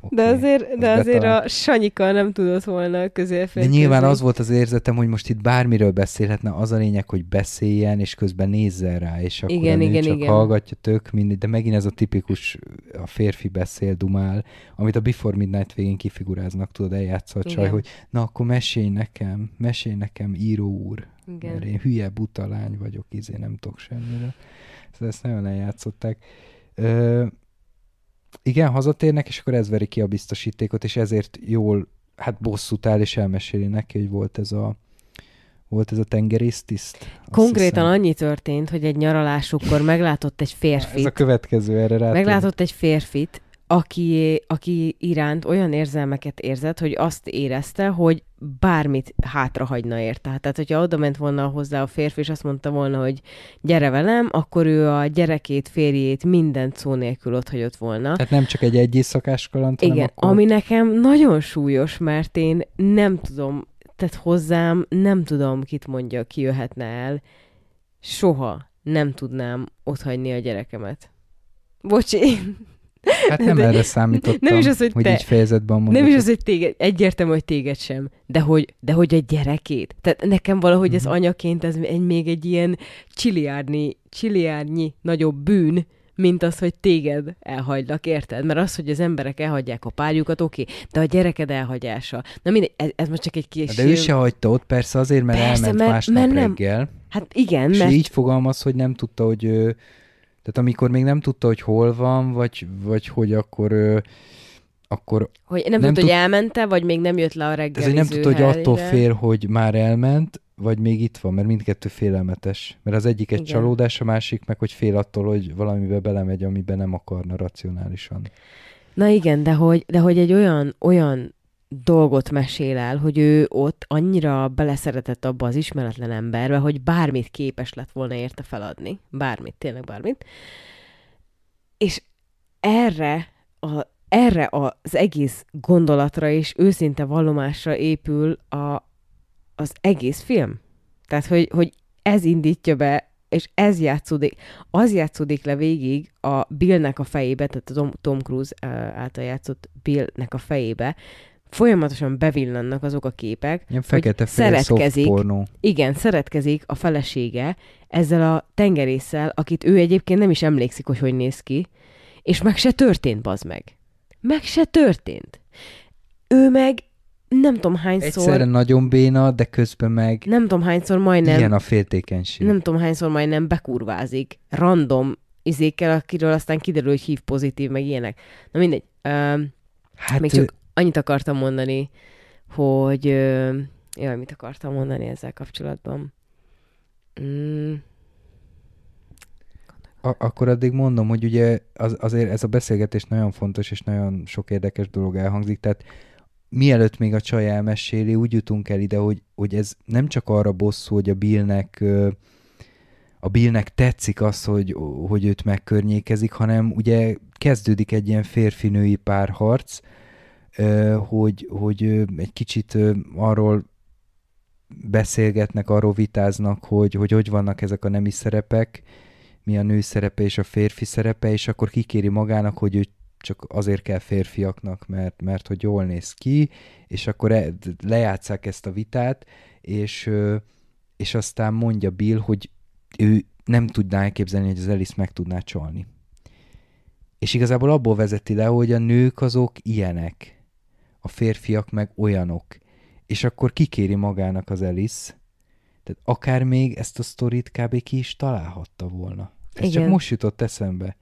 okay. De azért, de azért a Sanyika nem tudott volna közélférkőzni. De nyilván az volt az érzetem, hogy most itt bármiről beszélhetne, az a lényeg, hogy beszéljen, és közben nézzen rá, és akkor igen, a nő igen, csak igen. hallgatja tök mindig, de megint ez a tipikus, a férfi beszél, dumál, amit a Before Midnight végén kifiguráznak, tudod, eljátsza a csaj, hogy na akkor mesélj nekem, mesélj nekem, író úr, igen. mert én hülye buta lány vagyok, izé nem tudok semmiről. Szóval ezt nagyon eljátszották. Ö, igen, hazatérnek, és akkor ez veri ki a biztosítékot, és ezért jól, hát bosszút áll, és elmeséli neki, hogy volt ez a volt ez a tengerésztiszt? Konkrétan hiszem. annyi történt, hogy egy nyaralásukkor meglátott egy férfit. Ez a következő erre rá. Meglátott egy férfit, aki, aki iránt olyan érzelmeket érzett, hogy azt érezte, hogy bármit hátrahagyna érte. Tehát, hogyha oda ment volna hozzá a férfi, és azt mondta volna, hogy gyere velem, akkor ő a gyerekét, férjét, mindent szó nélkül ott hagyott volna. Tehát nem csak egy egy éjszakás kaland, Igen, akkor... ami nekem nagyon súlyos, mert én nem tudom, tehát hozzám nem tudom, kit mondja, ki jöhetne el. Soha nem tudnám otthagyni a gyerekemet. Bocsi. Hát nem de, erre számítottam, nem is az, hogy, hogy te, így fejezetben mondod. Nem is az, hogy téged, egyértelmű, hogy téged sem, de hogy, de hogy a gyerekét. Tehát nekem valahogy mm-hmm. ez mhm. anyaként ez egy, még egy ilyen csiliárnyi, csiliárnyi nagyobb bűn, mint az, hogy téged elhagylak, érted? Mert az, hogy az emberek elhagyják a párjukat, oké, okay, de a gyereked elhagyása. Na mindegy, ez, ez most csak egy kis... De ő se hagyta ott, persze azért, mert persze, elment mert, másnap mert nem, reggel. Hát igen, és mert... így fogalmaz, hogy nem tudta, hogy tehát amikor még nem tudta, hogy hol van, vagy, vagy hogy akkor akkor... Hogy nem, nem tudta, tud... hogy elmente, vagy még nem jött le a reggel. Ez nem tudta, hogy attól fél, hogy már elment, vagy még itt van, mert mindkettő félelmetes. Mert az egyik egy Igen. csalódás, a másik meg, hogy fél attól, hogy valamibe belemegy, amiben nem akarna racionálisan. Na igen, de hogy, de hogy egy olyan, olyan dolgot mesél el, hogy ő ott annyira beleszeretett abba az ismeretlen emberbe, hogy bármit képes lett volna érte feladni. Bármit, tényleg bármit. És erre, a, erre az egész gondolatra és őszinte vallomásra épül a, az egész film. Tehát, hogy, hogy ez indítja be, és ez játszódik, az játszódik le végig a Billnek a fejébe, tehát a Tom, Tom Cruise által játszott Billnek a fejébe, folyamatosan bevillannak azok a képek, Ilyen fekete szeretkezik, pornó. igen, szeretkezik a felesége ezzel a tengerésszel, akit ő egyébként nem is emlékszik, hogy hogy néz ki, és meg se történt, bazd meg. Meg se történt. Ő meg nem tudom hányszor... Egyszerre nagyon béna, de közben meg... Nem tudom hányszor majdnem... Ilyen a féltékenység. Nem tudom hányszor majdnem bekurvázik. Random izékkel, akiről aztán kiderül, hogy hív pozitív, meg ilyenek. Na mindegy. Uh, hát még csak annyit akartam mondani, hogy... Uh, jaj, mit akartam mondani ezzel kapcsolatban? Mm. A- akkor addig mondom, hogy ugye az, azért ez a beszélgetés nagyon fontos, és nagyon sok érdekes dolog elhangzik, tehát mielőtt még a csaj elmeséli, úgy jutunk el ide, hogy, hogy ez nem csak arra bosszú, hogy a Billnek a Billnek tetszik az, hogy, hogy őt megkörnyékezik, hanem ugye kezdődik egy ilyen férfi-női párharc, hogy, hogy egy kicsit arról beszélgetnek, arról vitáznak, hogy, hogy hogy vannak ezek a nemi szerepek, mi a nő szerepe és a férfi szerepe, és akkor kikéri magának, hogy ő csak azért kell férfiaknak, mert, mert hogy jól néz ki, és akkor e, lejátszák ezt a vitát, és, és aztán mondja Bill, hogy ő nem tudná elképzelni, hogy az Alice meg tudná csalni. És igazából abból vezeti le, hogy a nők azok ilyenek, a férfiak meg olyanok. És akkor kikéri magának az Alice, tehát akár még ezt a sztorit kb. ki is találhatta volna. Ez Igen. csak most jutott eszembe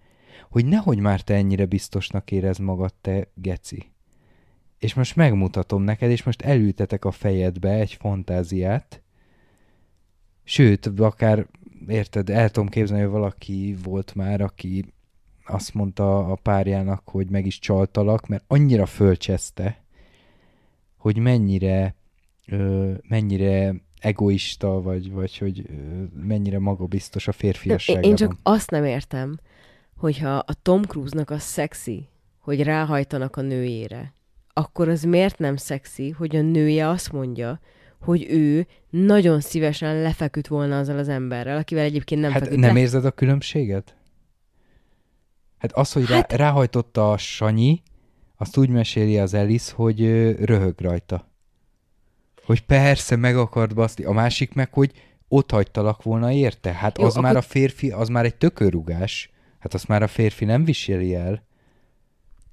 hogy nehogy már te ennyire biztosnak érez magad, te geci. És most megmutatom neked, és most elültetek a fejedbe egy fantáziát, sőt, akár, érted, el tudom képzelni, hogy valaki volt már, aki azt mondta a párjának, hogy meg is csaltalak, mert annyira fölcseszte, hogy mennyire, ö, mennyire egoista, vagy, vagy hogy ö, mennyire magabiztos a férfiasságában. Én csak azt nem értem, hogyha a Tom Cruise-nak az szexi, hogy ráhajtanak a nőjére, akkor az miért nem szexi, hogy a nője azt mondja, hogy ő nagyon szívesen lefeküdt volna azzal az emberrel, akivel egyébként nem hát feküdt nem le. érzed a különbséget? Hát az, hogy hát... Rá, ráhajtotta a Sanyi, azt úgy meséli az Elis, hogy röhög rajta. Hogy persze, meg akart baszni. A másik meg, hogy ott hagytalak volna érte. Hát Jó, az akkor... már a férfi, az már egy tökörugás. Hát azt már a férfi nem viseli el.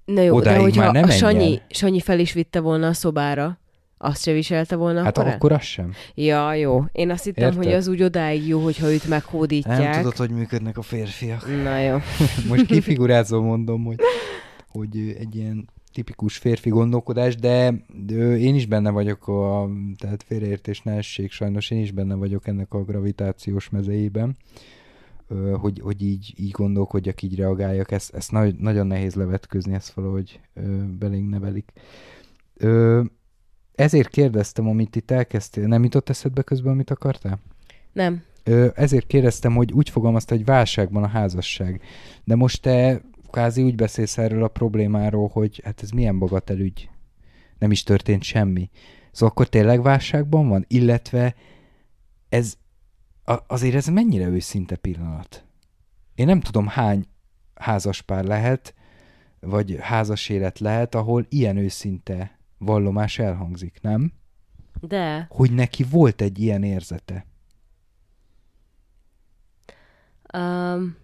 Na jó, Odáig de hogyha már nem a Sanyi, Sanyi fel is vitte volna a szobára, azt se viselte volna Hát akkor, akkor az sem. Ja, jó. Én azt hittem, Érted? hogy az úgy odáig jó, hogyha őt meghódítják. Nem tudod, hogy működnek a férfiak. Na jó. Most kifigurázom, mondom, hogy, hogy egy ilyen tipikus férfi gondolkodás, de, én is benne vagyok, a, tehát félreértés ne essék, sajnos én is benne vagyok ennek a gravitációs mezeiben hogy, hogy így, így gondolkodjak, így reagáljak, ezt, ezt nagy, nagyon nehéz levetközni, ezt valahogy belénk nevelik. Ezért kérdeztem, amit itt elkezdtél, nem jutott eszedbe közben, amit akartál? Nem. Ezért kérdeztem, hogy úgy fogalmazta, hogy válságban a házasság. De most te kvázi úgy beszélsz erről a problémáról, hogy hát ez milyen bagatelügy, nem is történt semmi. Szóval akkor tényleg válságban van? Illetve ez, a, azért ez mennyire őszinte pillanat? Én nem tudom, hány házaspár lehet, vagy házas élet lehet, ahol ilyen őszinte vallomás elhangzik, nem? De. Hogy neki volt egy ilyen érzete. Um...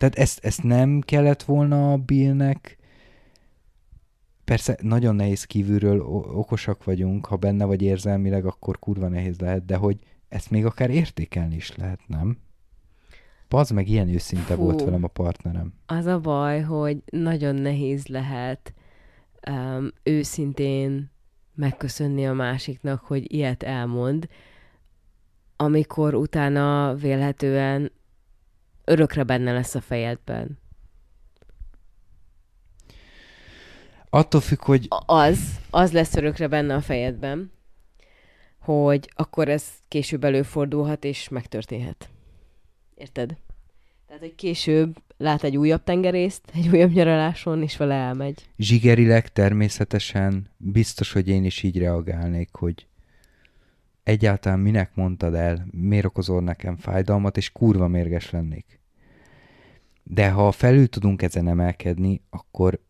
Tehát ezt, ezt nem kellett volna a Billnek Persze nagyon nehéz kívülről, okosak vagyunk, ha benne vagy érzelmileg, akkor kurva nehéz lehet, de hogy ezt még akár értékelni is lehet, nem? Az meg ilyen őszinte Fú, volt velem a partnerem. Az a baj, hogy nagyon nehéz lehet um, őszintén megköszönni a másiknak, hogy ilyet elmond, amikor utána vélhetően örökre benne lesz a fejedben. Attól függ, hogy... Az, az lesz örökre benne a fejedben hogy akkor ez később előfordulhat, és megtörténhet. Érted? Tehát, hogy később lát egy újabb tengerészt, egy újabb nyaraláson, és vele elmegy. Zsigerileg természetesen biztos, hogy én is így reagálnék, hogy egyáltalán minek mondtad el, miért okozol nekem fájdalmat, és kurva mérges lennék. De ha felül tudunk ezen emelkedni, akkor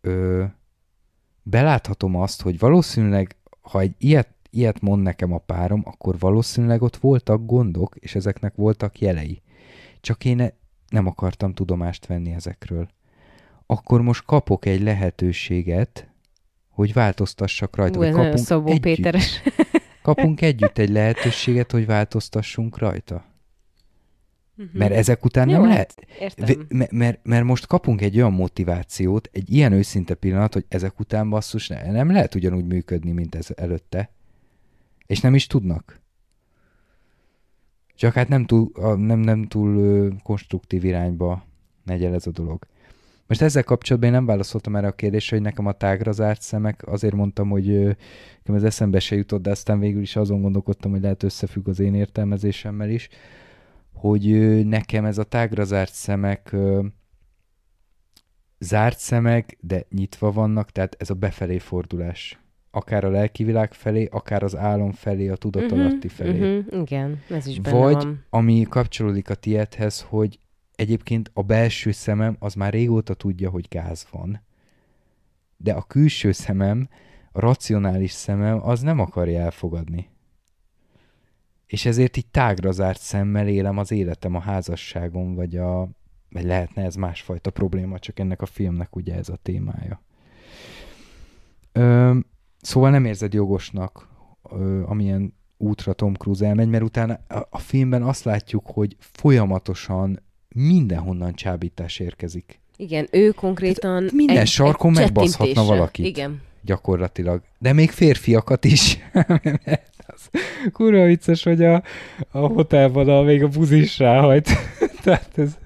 ö, beláthatom azt, hogy valószínűleg, ha egy ilyet, ilyet mond nekem a párom, akkor valószínűleg ott voltak gondok, és ezeknek voltak jelei. Csak én nem akartam tudomást venni ezekről. Akkor most kapok egy lehetőséget, hogy változtassak rajta. Ú, ez kapunk Szabó együtt, Péteres. kapunk együtt egy lehetőséget, hogy változtassunk rajta. Mert ezek után. Jó, nem hát lehet. Értem. V- mert, mert, mert most kapunk egy olyan motivációt, egy ilyen őszinte pillanat, hogy ezek után basszus ne, nem lehet ugyanúgy működni, mint ez előtte. És nem is tudnak. Csak hát nem túl, nem, nem túl konstruktív irányba megy el ez a dolog. Most ezzel kapcsolatban én nem válaszoltam erre a kérdésre, hogy nekem a tágra zárt szemek, azért mondtam, hogy nekem ez eszembe se jutott, de aztán végül is azon gondolkodtam, hogy lehet összefügg az én értelmezésemmel is, hogy nekem ez a tágra zárt szemek zárt szemek, de nyitva vannak, tehát ez a befelé fordulás. Akár a lelki világ felé, akár az álom felé, a tudatalatti felé. Mhm, igen, ez is benne Vagy, van. ami kapcsolódik a tiédhez, hogy egyébként a belső szemem az már régóta tudja, hogy gáz van. De a külső szemem, a racionális szemem, az nem akarja elfogadni. És ezért így tágra zárt szemmel élem az életem, a házasságom, vagy a... Vagy lehetne ez másfajta probléma, csak ennek a filmnek ugye ez a témája. Ö, szóval nem érzed jogosnak, ö, amilyen útra Tom Cruise elmegy, mert utána a, a filmben azt látjuk, hogy folyamatosan mindenhonnan csábítás érkezik. Igen, ő konkrétan... minden sarkon megbaszhatna csettintéssel. valakit. Igen. Gyakorlatilag. De még férfiakat is. az kurva vicces, hogy a, a hotelban a, még a buzi is ráhajt. tehát ez...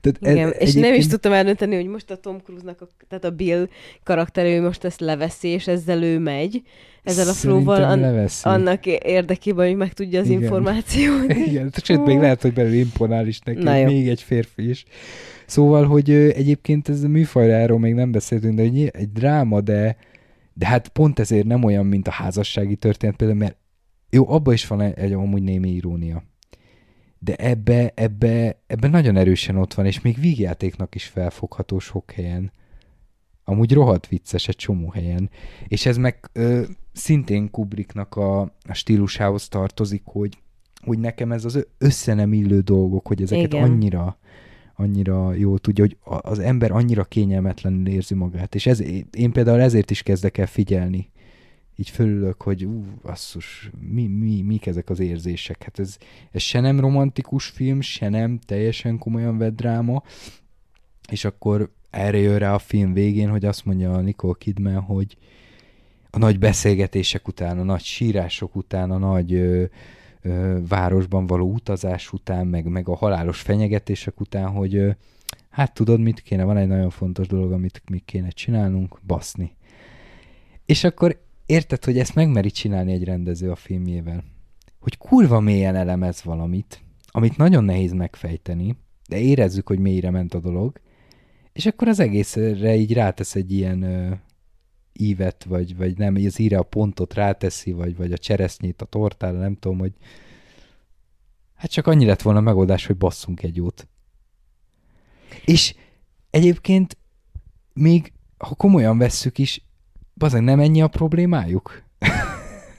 Tehát Igen, és nem is tudtam eldönteni, hogy most a Tom Cruise-nak, a, tehát a Bill karaktere, ő most ezt leveszi, és ezzel ő megy, ezzel a flóval, an, leveszi. annak érdekében, hogy megtudja az Igen. információt. Igen, sőt, még lehet, hogy belül imponál is neki, Na jó. még egy férfi is. Szóval, hogy egyébként ez a műfajráról még nem beszéltünk, de hogy egy dráma, de, de hát pont ezért nem olyan, mint a házassági történet például, mert jó, abban is van egy, egy amúgy némi irónia. De ebbe, ebbe, ebbe nagyon erősen ott van, és még vígjátéknak is felfogható sok helyen. Amúgy rohadt vicces egy csomó helyen. És ez meg ö, szintén Kubricknak a, a stílusához tartozik, hogy, hogy nekem ez az össze nem illő dolgok, hogy ezeket Igen. Annyira annyira jól tudja, hogy az ember annyira kényelmetlenül érzi magát. És ez, én például ezért is kezdek el figyelni. Így fölülök, hogy ú, basszus, mi, mi, mik ezek az érzések? Hát ez, ez se nem romantikus film, se nem teljesen komolyan vett dráma, és akkor erre jön rá a film végén, hogy azt mondja a Nicole Kidman, hogy a nagy beszélgetések után, a nagy sírások után, a nagy ö, ö, városban való utazás után, meg, meg a halálos fenyegetések után, hogy ö, hát tudod, mit kéne, van egy nagyon fontos dolog, amit mi kéne csinálnunk, baszni. És akkor érted, hogy ezt megmeri csinálni egy rendező a filmjével. Hogy kurva mélyen elemez valamit, amit nagyon nehéz megfejteni, de érezzük, hogy mélyre ment a dolog, és akkor az egészre így rátesz egy ilyen ö, ívet, vagy, vagy nem, az íre a pontot ráteszi, vagy, vagy a cseresznyét a tortára, nem tudom, hogy hát csak annyi lett volna a megoldás, hogy basszunk egy jót. És egyébként még, ha komolyan vesszük is, bazeg nem ennyi a problémájuk?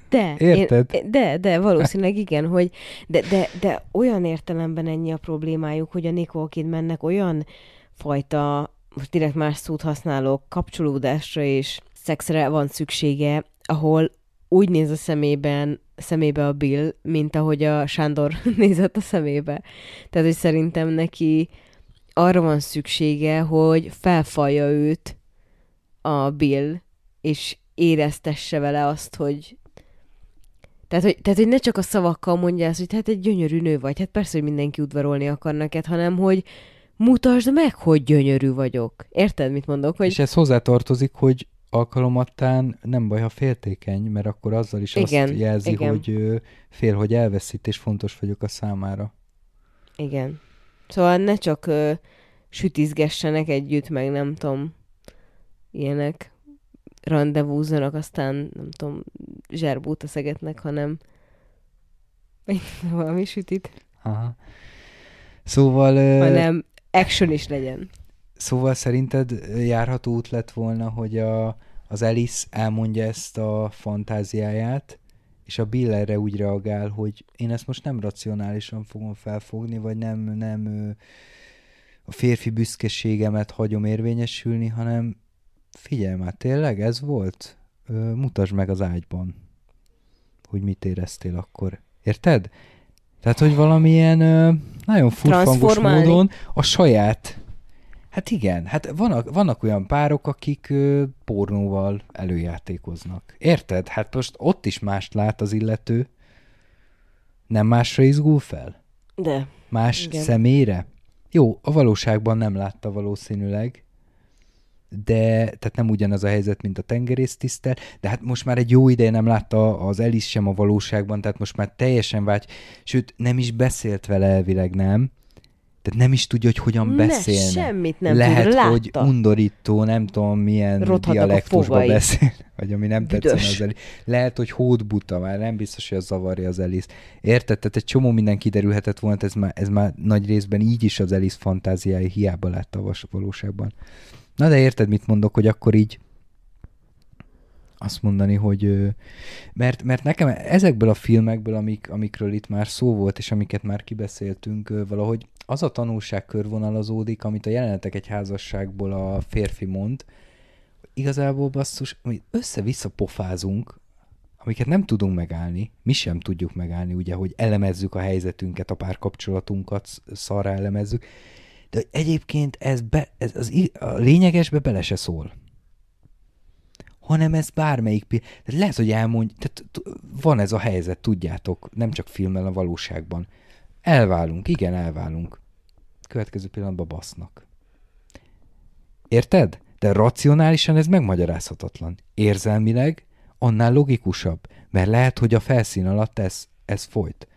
De, Érted? Én, de, de valószínűleg igen, hogy de, de, de olyan értelemben ennyi a problémájuk, hogy a Nicole Kidmannek olyan fajta, most direkt más szót használok, kapcsolódásra és szexre van szüksége, ahol úgy néz a szemében, szemébe a Bill, mint ahogy a Sándor nézett a szemébe. Tehát, hogy szerintem neki arra van szüksége, hogy felfalja őt a Bill, és éreztesse vele azt, hogy tehát hogy, tehát, hogy ne csak a szavakkal mondja ezt, hogy hát egy gyönyörű nő vagy, hát persze, hogy mindenki udvarolni akar neked, hanem hogy mutasd meg, hogy gyönyörű vagyok. Érted, mit mondok? Hogy És ez hozzátartozik, hogy alkalomattán nem baj, ha féltékeny, mert akkor azzal is Igen, azt jelzi, igen. hogy fél, hogy elveszít, és fontos vagyok a számára. igen. Szóval ne csak ö, sütizgessenek együtt, meg nem tudom, ilyenek, rendezvúzzanak, aztán nem tudom, zserbót eszegetnek, hanem valami sütit. Aha. Szóval... Hanem action is legyen. Szóval szerinted járható út lett volna, hogy a, az Alice elmondja ezt a fantáziáját, és a Bill erre úgy reagál, hogy én ezt most nem racionálisan fogom felfogni, vagy nem, nem a férfi büszkeségemet hagyom érvényesülni, hanem figyelj már, tényleg ez volt? Ö, mutasd meg az ágyban, hogy mit éreztél akkor. Érted? Tehát, hogy valamilyen ö, nagyon furfangos módon a saját Hát igen, hát vannak, vannak olyan párok, akik ö, pornóval előjátékoznak. Érted? Hát most ott is mást lát az illető. Nem másra izgul fel? De. Más igen. személyre? Jó, a valóságban nem látta valószínűleg, de tehát nem ugyanaz a helyzet, mint a tengerésztisztel, de hát most már egy jó ideje nem látta az Elis sem a valóságban, tehát most már teljesen vágy, sőt nem is beszélt vele elvileg, nem? Tehát nem is tudja, hogy hogyan beszélne. Ne, semmit nem Lehet, tud, látta. hogy undorító, nem tudom milyen Rothadnak a dialektusba beszél, vagy ami nem Büdös. tetszene az Elis. Lehet, hogy hódbuta, már nem biztos, hogy az zavarja az Elis. Érted? Tehát egy csomó minden kiderülhetett volna, ez már, ez már nagy részben így is az Elis fantáziái hiába látta a valóságban. Na de érted, mit mondok, hogy akkor így azt mondani, hogy mert, mert nekem ezekből a filmekből, amik, amikről itt már szó volt, és amiket már kibeszéltünk, valahogy az a tanulság körvonalazódik, amit a jelenetek egy házasságból a férfi mond, igazából basszus, amit össze-vissza pofázunk, amiket nem tudunk megállni, mi sem tudjuk megállni, ugye, hogy elemezzük a helyzetünket, a párkapcsolatunkat, sz- szarra elemezzük, de egyébként ez, be, ez az, a lényegesbe bele se szól hanem ez bármelyik tehát lehet, hogy elmondj, tehát van ez a helyzet, tudjátok, nem csak filmmel, a valóságban. Elválunk, igen, elválunk. Következő pillanatban basznak. Érted? De racionálisan ez megmagyarázhatatlan. Érzelmileg annál logikusabb, mert lehet, hogy a felszín alatt ez, ez folyt.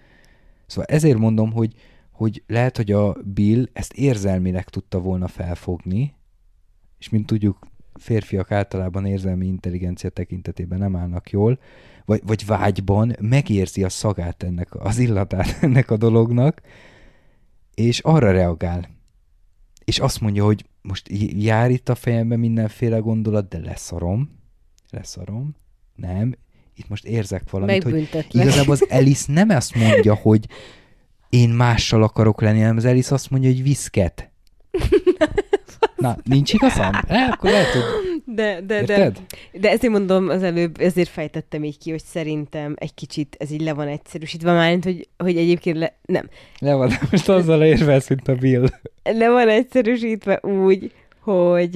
Szóval ezért mondom, hogy, hogy lehet, hogy a Bill ezt érzelmileg tudta volna felfogni, és mint tudjuk, férfiak általában érzelmi intelligencia tekintetében nem állnak jól, vagy, vagy vágyban megérzi a szagát ennek, az illatát ennek a dolognak, és arra reagál. És azt mondja, hogy most jár itt a fejemben mindenféle gondolat, de leszarom, leszarom, nem, itt most érzek valamit, hogy igazából az Alice nem azt mondja, hogy én mással akarok lenni, hanem az Alice azt mondja, hogy viszket. Na, nincs igazam? Ne, akkor lehet, hogy... De, de, de, Érted? de ezért mondom az előbb, ezért fejtettem így ki, hogy szerintem egy kicsit ez így le van egyszerűsítve, mármint, hogy, hogy egyébként le, nem, Le van, de most azzal érvelsz, mint a Bill. le van egyszerűsítve úgy, hogy,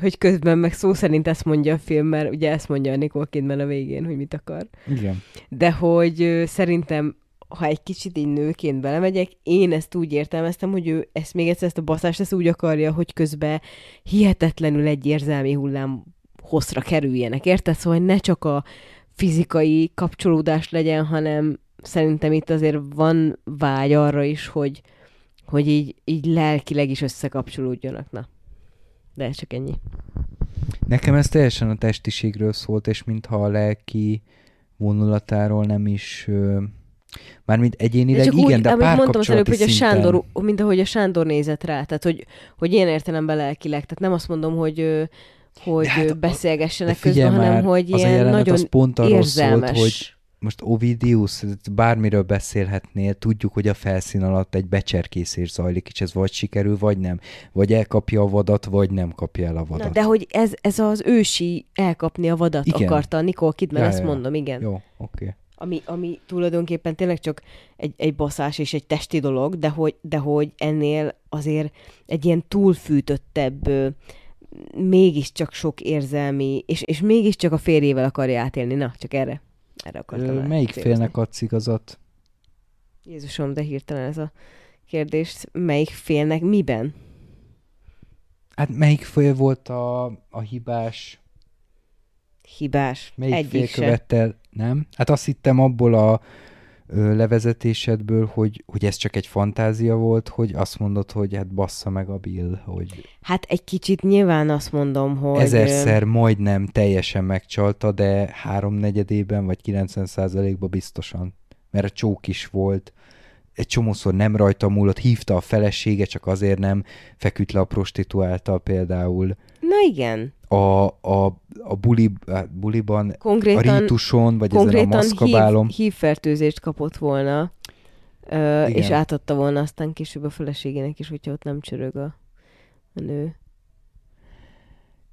hogy közben meg szó szerint ezt mondja a film, mert ugye ezt mondja a Nicole Kidman a végén, hogy mit akar. Igen. De hogy szerintem, ha egy kicsit így nőként belemegyek, én ezt úgy értelmeztem, hogy ő ezt még egyszer ezt a baszást ezt úgy akarja, hogy közben hihetetlenül egy érzelmi hullám hosszra kerüljenek, érted? Szóval ne csak a fizikai kapcsolódás legyen, hanem szerintem itt azért van vágy arra is, hogy, hogy így, így lelkileg is összekapcsolódjanak. Na, de csak ennyi. Nekem ez teljesen a testiségről szólt, és mintha a lelki vonulatáról nem is... Ö, mármint egyénileg igen, úgy, de a amit mondtam az előbb, hogy a szinten... Sándor, mint ahogy a Sándor nézett rá, tehát hogy, hogy ilyen értelemben lelkileg, tehát nem azt mondom, hogy hogy De hát beszélgessenek de közben, hanem már, hogy az ilyen nagyon az pont arról érzelmes. szólt, hogy most Ovidius, bármiről beszélhetnél, tudjuk, hogy a felszín alatt egy becserkészés zajlik, és ez vagy sikerül, vagy nem. Vagy elkapja a vadat, vagy nem kapja el a vadat. Na, de hogy ez, ez az ősi elkapni a vadat Igen. akarta, Nicole Kidman, Ja, ezt ja. mondom, igen. Jó, oké. Okay. Ami, ami tulajdonképpen tényleg csak egy, egy baszás és egy testi dolog, de hogy, de hogy ennél azért egy ilyen túlfűtöttebb, ö, mégiscsak sok érzelmi, és, és mégiscsak a férjével akarja átélni. Na, csak erre. Erre akartam el Melyik célozni. félnek adsz igazat? Jézusom, de hirtelen ez a kérdés. Melyik félnek miben? Hát melyik fél volt a, a hibás? Hibás. Melyik fél Egyik se. követte el? Nem? Hát azt hittem abból a ö, levezetésedből, hogy, hogy ez csak egy fantázia volt, hogy azt mondod, hogy hát bassza meg a Bill, hogy Hát egy kicsit nyilván azt mondom, hogy... ezerszer majdnem teljesen megcsalta, de háromnegyedében vagy 90%-ban biztosan. mert a csók is volt, egy csomószor nem rajta múlott, hívta a felesége, csak azért nem feküdt le a prostituáltal például. Na igen. A, a, a buli, a buliban, Konkrétan, a rítuson, vagy ezen a konkrétan maszkabálom. hív, hívfertőzést kapott volna, ö, és átadta volna aztán később a feleségének is, hogyha ott nem csörög a, a nő.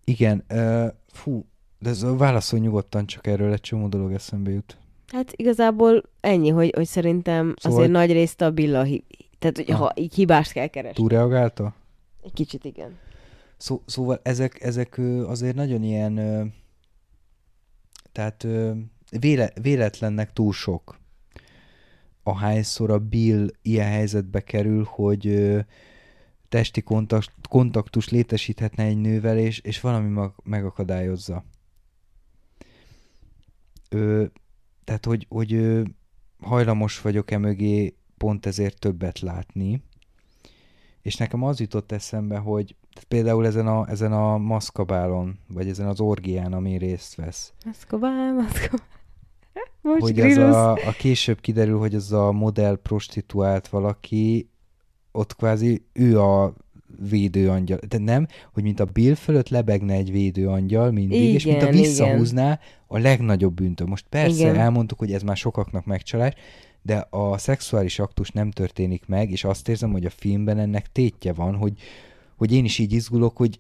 Igen, uh, fú, de ez válaszol nyugodtan, csak erről egy csomó dolog eszembe jut. Hát igazából ennyi, hogy, hogy szerintem Szóval- azért nagy részt a Billa, hi- tehát hogy ha így hibást kell keresni. Túlreagálta? Egy kicsit igen. Szó, szóval ezek, ezek azért nagyon ilyen, tehát véle, véletlennek túl sok. Ahányszor a Bill ilyen helyzetbe kerül, hogy testi kontakt, kontaktus létesíthetne egy nővel, és, és valami mag, megakadályozza. Ö, tehát, hogy, hogy ö, hajlamos vagyok e mögé pont ezért többet látni. És nekem az jutott eszembe, hogy tehát például ezen a, ezen a maszkabálon, vagy ezen az orgián, ami részt vesz, Maszkovál, maszkovál. Most hogy az grillus. a, a később kiderül, hogy az a modell prostituált valaki, ott kvázi ő a védőangyal. De nem, hogy mint a Bill fölött lebegne egy védőangyal mindig, igen, és mint a Igen, visszahúzná a legnagyobb bűntől. Most persze Igen. igen. elmondtuk, hogy ez már sokaknak megcsalás, de a szexuális aktus nem történik meg, és azt érzem, hogy a filmben ennek tétje van, hogy, hogy én is így izgulok, hogy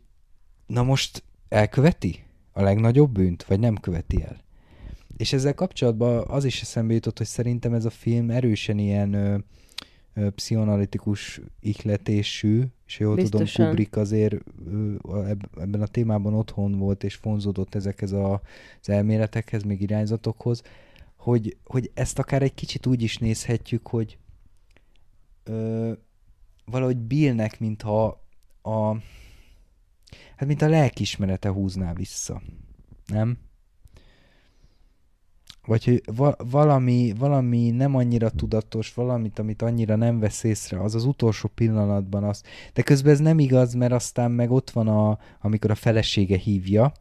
na most elköveti a legnagyobb bűnt, vagy nem követi el. És ezzel kapcsolatban az is eszembe jutott, hogy szerintem ez a film erősen ilyen ö, ö, pszichoanalitikus ihletésű, és jól tudom, Biztosan. Kubrick azért ö, ebben a témában otthon volt, és vonzódott ezekhez a, az elméletekhez, még irányzatokhoz, hogy, hogy ezt akár egy kicsit úgy is nézhetjük, hogy ö, valahogy Billnek, mintha a hát mint a lelkismerete húzná vissza. Nem? Vagy hogy va- valami, valami nem annyira tudatos, valamit, amit annyira nem vesz észre, az az utolsó pillanatban az. De közben ez nem igaz, mert aztán meg ott van, a, amikor a felesége hívja.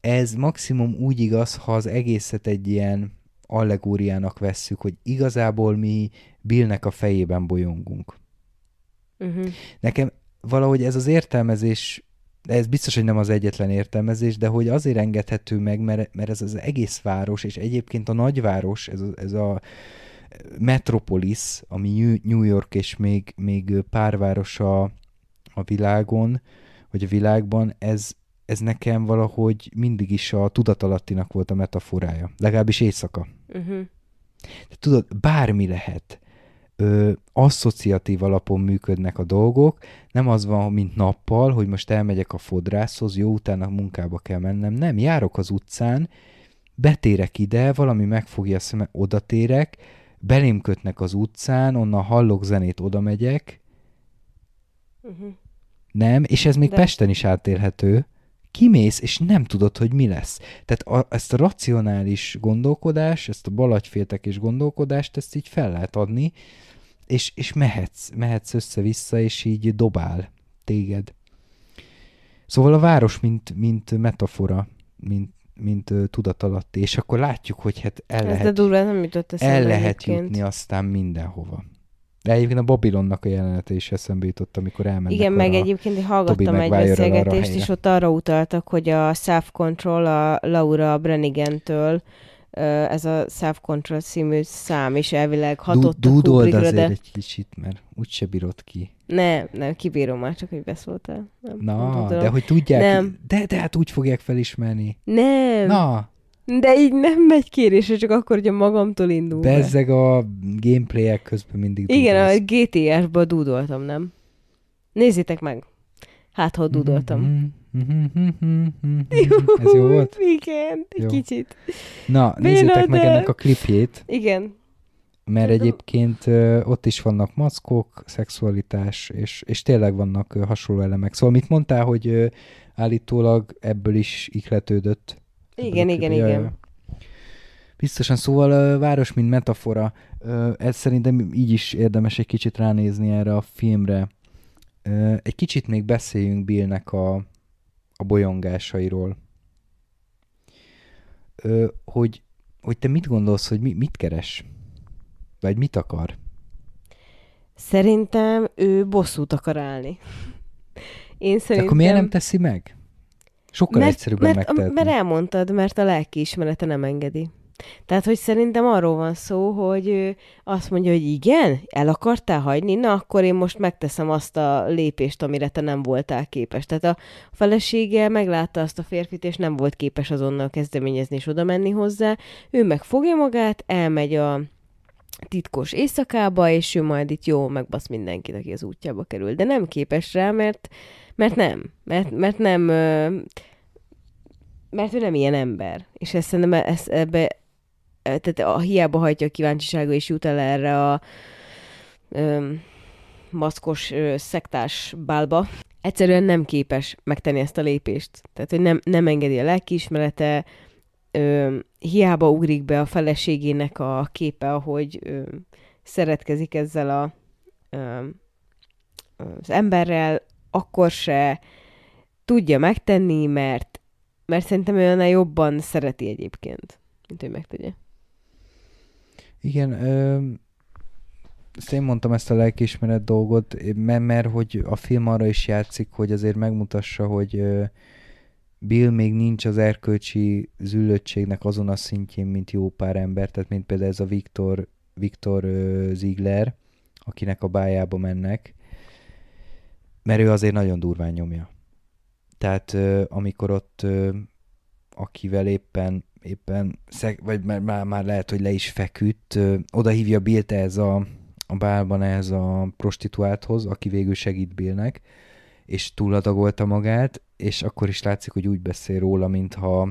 Ez maximum úgy igaz, ha az egészet egy ilyen allegóriának vesszük, hogy igazából mi Billnek a fejében bolyongunk. Uh-huh. Nekem valahogy ez az értelmezés, ez biztos, hogy nem az egyetlen értelmezés, de hogy azért engedhető meg, mert, mert ez az egész város, és egyébként a nagyváros, ez a, ez a metropolis, ami New- York és még, még pár város a, a világon, vagy a világban, ez, ez nekem valahogy mindig is a tudatalattinak volt a metaforája. Legalábbis éjszaka. Uh-huh. De tudod, bármi lehet. Ö, asszociatív alapon működnek a dolgok, nem az van, mint nappal, hogy most elmegyek a fodrászhoz, jó, utána a munkába kell mennem. Nem, járok az utcán, betérek ide, valami megfogja a szeme, oda térek, belém kötnek az utcán, onnan hallok zenét, oda megyek, Uh-huh. nem, és ez még De-. Pesten is átélhető. Kimész, és nem tudod, hogy mi lesz. Tehát a, ezt a racionális gondolkodás, ezt a balagyféltekés gondolkodást, ezt így fel lehet adni, és, és mehetsz, mehetsz össze-vissza, és így dobál téged. Szóval a város, mint, mint metafora, mint, mint tudatalatti, és akkor látjuk, hogy hát el Ez lehet, durva, nem jutott el lehet jutni aztán mindenhova. De egyébként a Babilonnak a jelenete is eszembe jutott, amikor elmennek Igen, meg egyébként én hallgattam egy beszélgetést, és ott arra utaltak, hogy a self-control a Laura Branigan-től ö, ez a self-control című szám is elvileg hatott a Dúdold Kubrickra, azért de egy kicsit, mert úgyse bírod ki. nem, nem, kibírom már, csak hogy beszóltál. Nem, nem Na, tudom. de hogy tudják, Nem. De, de hát úgy fogják felismerni. Nem, Na, de így nem megy kérésre, csak akkor, hogy a magamtól indul be. bezzeg a gameplayek közben mindig Igen, a dúdolsz. GTS-ba dúdoltam, nem? Nézzétek meg. Hát, ha dúdoltam. Mhm, Ez jó volt? Igen, egy Jó. kicsit. Na, nézzétek meg de- ennek a klipjét, Igen. mert egyébként ott is vannak maszkok, szexualitás, és, és tényleg vannak hasonló elemek. Szóval mit mondtál, hogy állítólag ebből is ihletődött? ebből Igen, igen, igen. Biztosan, szóval város, mint metafora, ez szerintem így is érdemes egy kicsit ránézni erre a filmre. Egy kicsit még beszéljünk Billnek a, a bolyongásairól. Ö, Hogy, hogy te mit gondolsz, hogy mi, mit keres? Vagy mit akar? Szerintem ő bosszút akar állni. Én szerintem... Akkor miért nem teszi meg? Sokkal mert, egyszerűbben mert, megtehetni. Mert elmondtad, mert a lelkiismerete nem engedi. Tehát, hogy szerintem arról van szó, hogy ő azt mondja, hogy igen, el akartál hagyni, na akkor én most megteszem azt a lépést, amire te nem voltál képes. Tehát a felesége meglátta azt a férfit, és nem volt képes azonnal kezdeményezni és oda menni hozzá. Ő meg fogja magát, elmegy a titkos éjszakába, és ő majd itt jó megbasz mindenkit, aki az útjába kerül. De nem képes rá, mert, mert nem. Mert, mert nem mert ő nem ilyen ember. És ezt szerintem ezt, ebbe tehát a hiába hagyja a kíváncsisága, és jut el erre a ö, maszkos ö, szektás bálba, egyszerűen nem képes megtenni ezt a lépést. Tehát, hogy nem, nem engedi a lelkiismerete, ö, hiába ugrik be a feleségének a képe, ahogy ö, szeretkezik ezzel a, ö, az emberrel, akkor se tudja megtenni, mert, mert szerintem ő annál jobban szereti egyébként, mint hogy megtegye. Igen, ö, ezt én mondtam ezt a lelkiismeret dolgot, mert, mert hogy a film arra is játszik, hogy azért megmutassa, hogy ö, Bill még nincs az erkölcsi züllöttségnek azon a szintjén, mint jó pár ember, tehát mint például ez a Viktor, Viktor ö, Ziegler, akinek a bájába mennek, mert ő azért nagyon durván nyomja. Tehát ö, amikor ott ö, akivel éppen éppen, szeg, vagy már, már, már lehet, hogy le is feküdt, oda hívja Billt ez a, a bálban ez a prostituálthoz, aki végül segít Billnek, és túladagolta magát, és akkor is látszik, hogy úgy beszél róla, mintha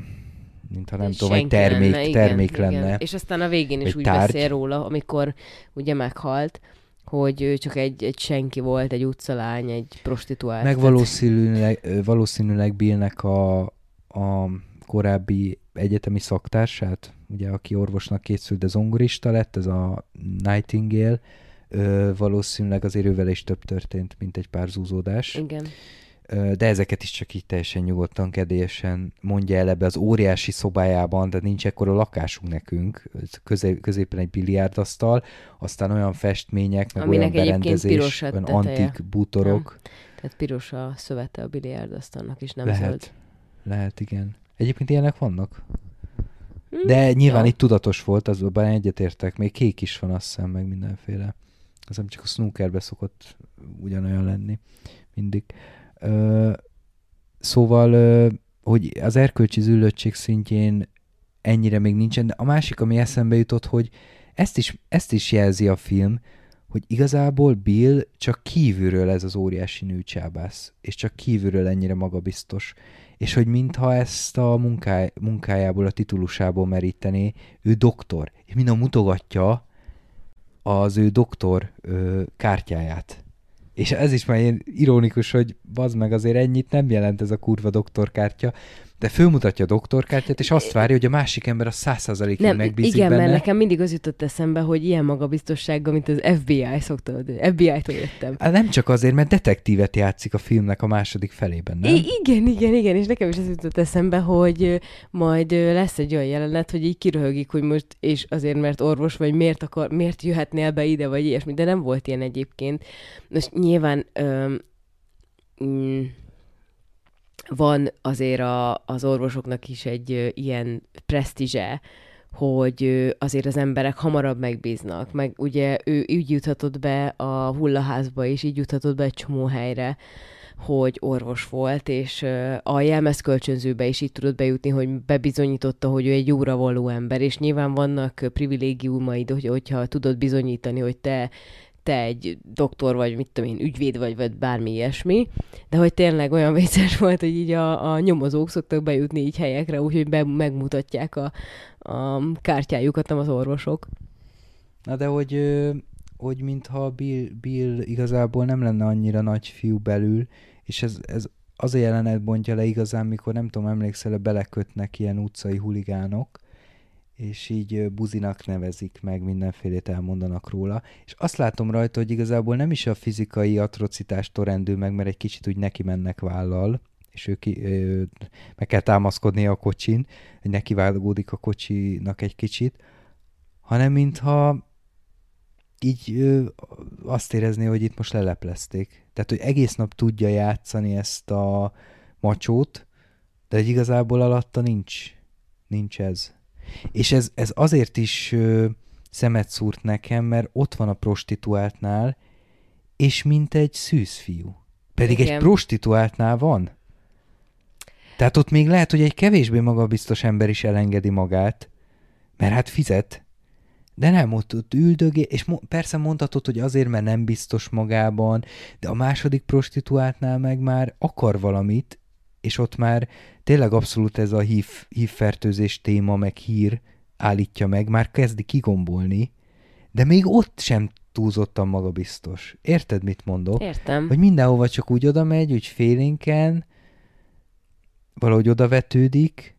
mintha nem tudom, egy termék, lenne, termék igen, lenne. Igen. És aztán a végén is úgy tárgy. beszél róla, amikor ugye meghalt, hogy ő csak egy, egy senki volt, egy utcalány, egy prostituált. Meg valószínűleg, valószínűleg Billnek a, a korábbi egyetemi szaktársát, ugye aki orvosnak készült, de zongorista lett, ez a Nightingale, ö, valószínűleg azért ővel is több történt, mint egy pár zúzódás. Igen. Ö, de ezeket is csak így teljesen nyugodtan, kedélyesen mondja el ebbe az óriási szobájában, de nincs ekkor a lakásunk nekünk, közé, középen egy biliárdasztal, aztán olyan festmények, meg Aminek olyan berendezés, olyan antik bútorok. Nem. Tehát piros a szövete a biliárdasztalnak is, nem lehet, zöld. Lehet, igen. Egyébként ilyenek vannak? Hm, De nyilván ja. itt tudatos volt, azonban egyetértek. Még kék is van, azt hiszem, meg mindenféle. Az nem csak a snookerbe szokott ugyanolyan lenni mindig. Ö, szóval, ö, hogy az erkölcsi züllöttség szintjén ennyire még nincsen. De a másik, ami eszembe jutott, hogy ezt is, ezt is jelzi a film, hogy igazából Bill csak kívülről ez az óriási nőcsábász, és csak kívülről ennyire magabiztos és hogy mintha ezt a munkáj, munkájából, a titulusából merítené, ő doktor, és minden mutogatja az ő doktor ö, kártyáját. És ez is már ilyen ironikus, hogy bazd meg azért ennyit nem jelent ez a kurva doktorkártya, de fölmutatja a doktorkártyát, és azt várja, hogy a másik ember a százszázalékig megbízik Igen, benne. mert nekem mindig az jutott eszembe, hogy ilyen magabiztossággal, mint az FBI szokta, FBI-tól jöttem. Hát nem csak azért, mert detektívet játszik a filmnek a második felében, nem? I- igen, igen, igen, és nekem is az jutott eszembe, hogy majd lesz egy olyan jelenet, hogy így kiröhögik, hogy most, és azért, mert orvos vagy, miért, akar, miért jöhetnél be ide, vagy ilyesmi, de nem volt ilyen egyébként. Most nyilván öm, mm, van azért a, az orvosoknak is egy ilyen presztízse, hogy azért az emberek hamarabb megbíznak, meg ugye ő így juthatott be a hullaházba, és így juthatott be egy csomó helyre, hogy orvos volt, és a jelmezkölcsönzőbe is így tudott bejutni, hogy bebizonyította, hogy ő egy jóra való ember, és nyilván vannak privilégiumaid, hogy, hogyha tudod bizonyítani, hogy te te egy doktor vagy, mit tudom én, ügyvéd vagy, vagy bármi ilyesmi, de hogy tényleg olyan vicces volt, hogy így a, a nyomozók szoktak bejutni így helyekre, úgyhogy be, megmutatják a, a kártyájukat, nem az orvosok. Na de hogy, hogy mintha Bill, Bill igazából nem lenne annyira nagy fiú belül, és ez, ez az a jelenet bontja le igazán, mikor nem tudom, emlékszel, belekötnek ilyen utcai huligánok, és így buzinak nevezik meg, mindenfélét elmondanak róla, és azt látom rajta, hogy igazából nem is a fizikai atrocitást torrendül meg, mert egy kicsit úgy neki mennek vállal, és ő ki, ö, meg kell támaszkodni a kocsin, hogy neki vágódik a kocsinak egy kicsit, hanem mintha így ö, azt érezni, hogy itt most leleplezték. Tehát, hogy egész nap tudja játszani ezt a macsót, de hogy igazából alatta nincs, nincs ez. És ez, ez azért is ö, szemet szúrt nekem, mert ott van a prostituáltnál, és mint egy szűzfiú. Pedig Igen. egy prostituáltnál van. Tehát ott még lehet, hogy egy kevésbé magabiztos ember is elengedi magát, mert hát fizet, de nem, ott, ott üldögé, és mo- persze mondhatod, hogy azért, mert nem biztos magában, de a második prostituáltnál meg már akar valamit, és ott már tényleg abszolút ez a hív, hívfertőzés téma, meg hír állítja meg, már kezdi kigombolni, de még ott sem túlzottan magabiztos. Érted, mit mondok? Értem. Hogy mindenhova csak úgy oda megy, úgy félénken, valahogy oda vetődik.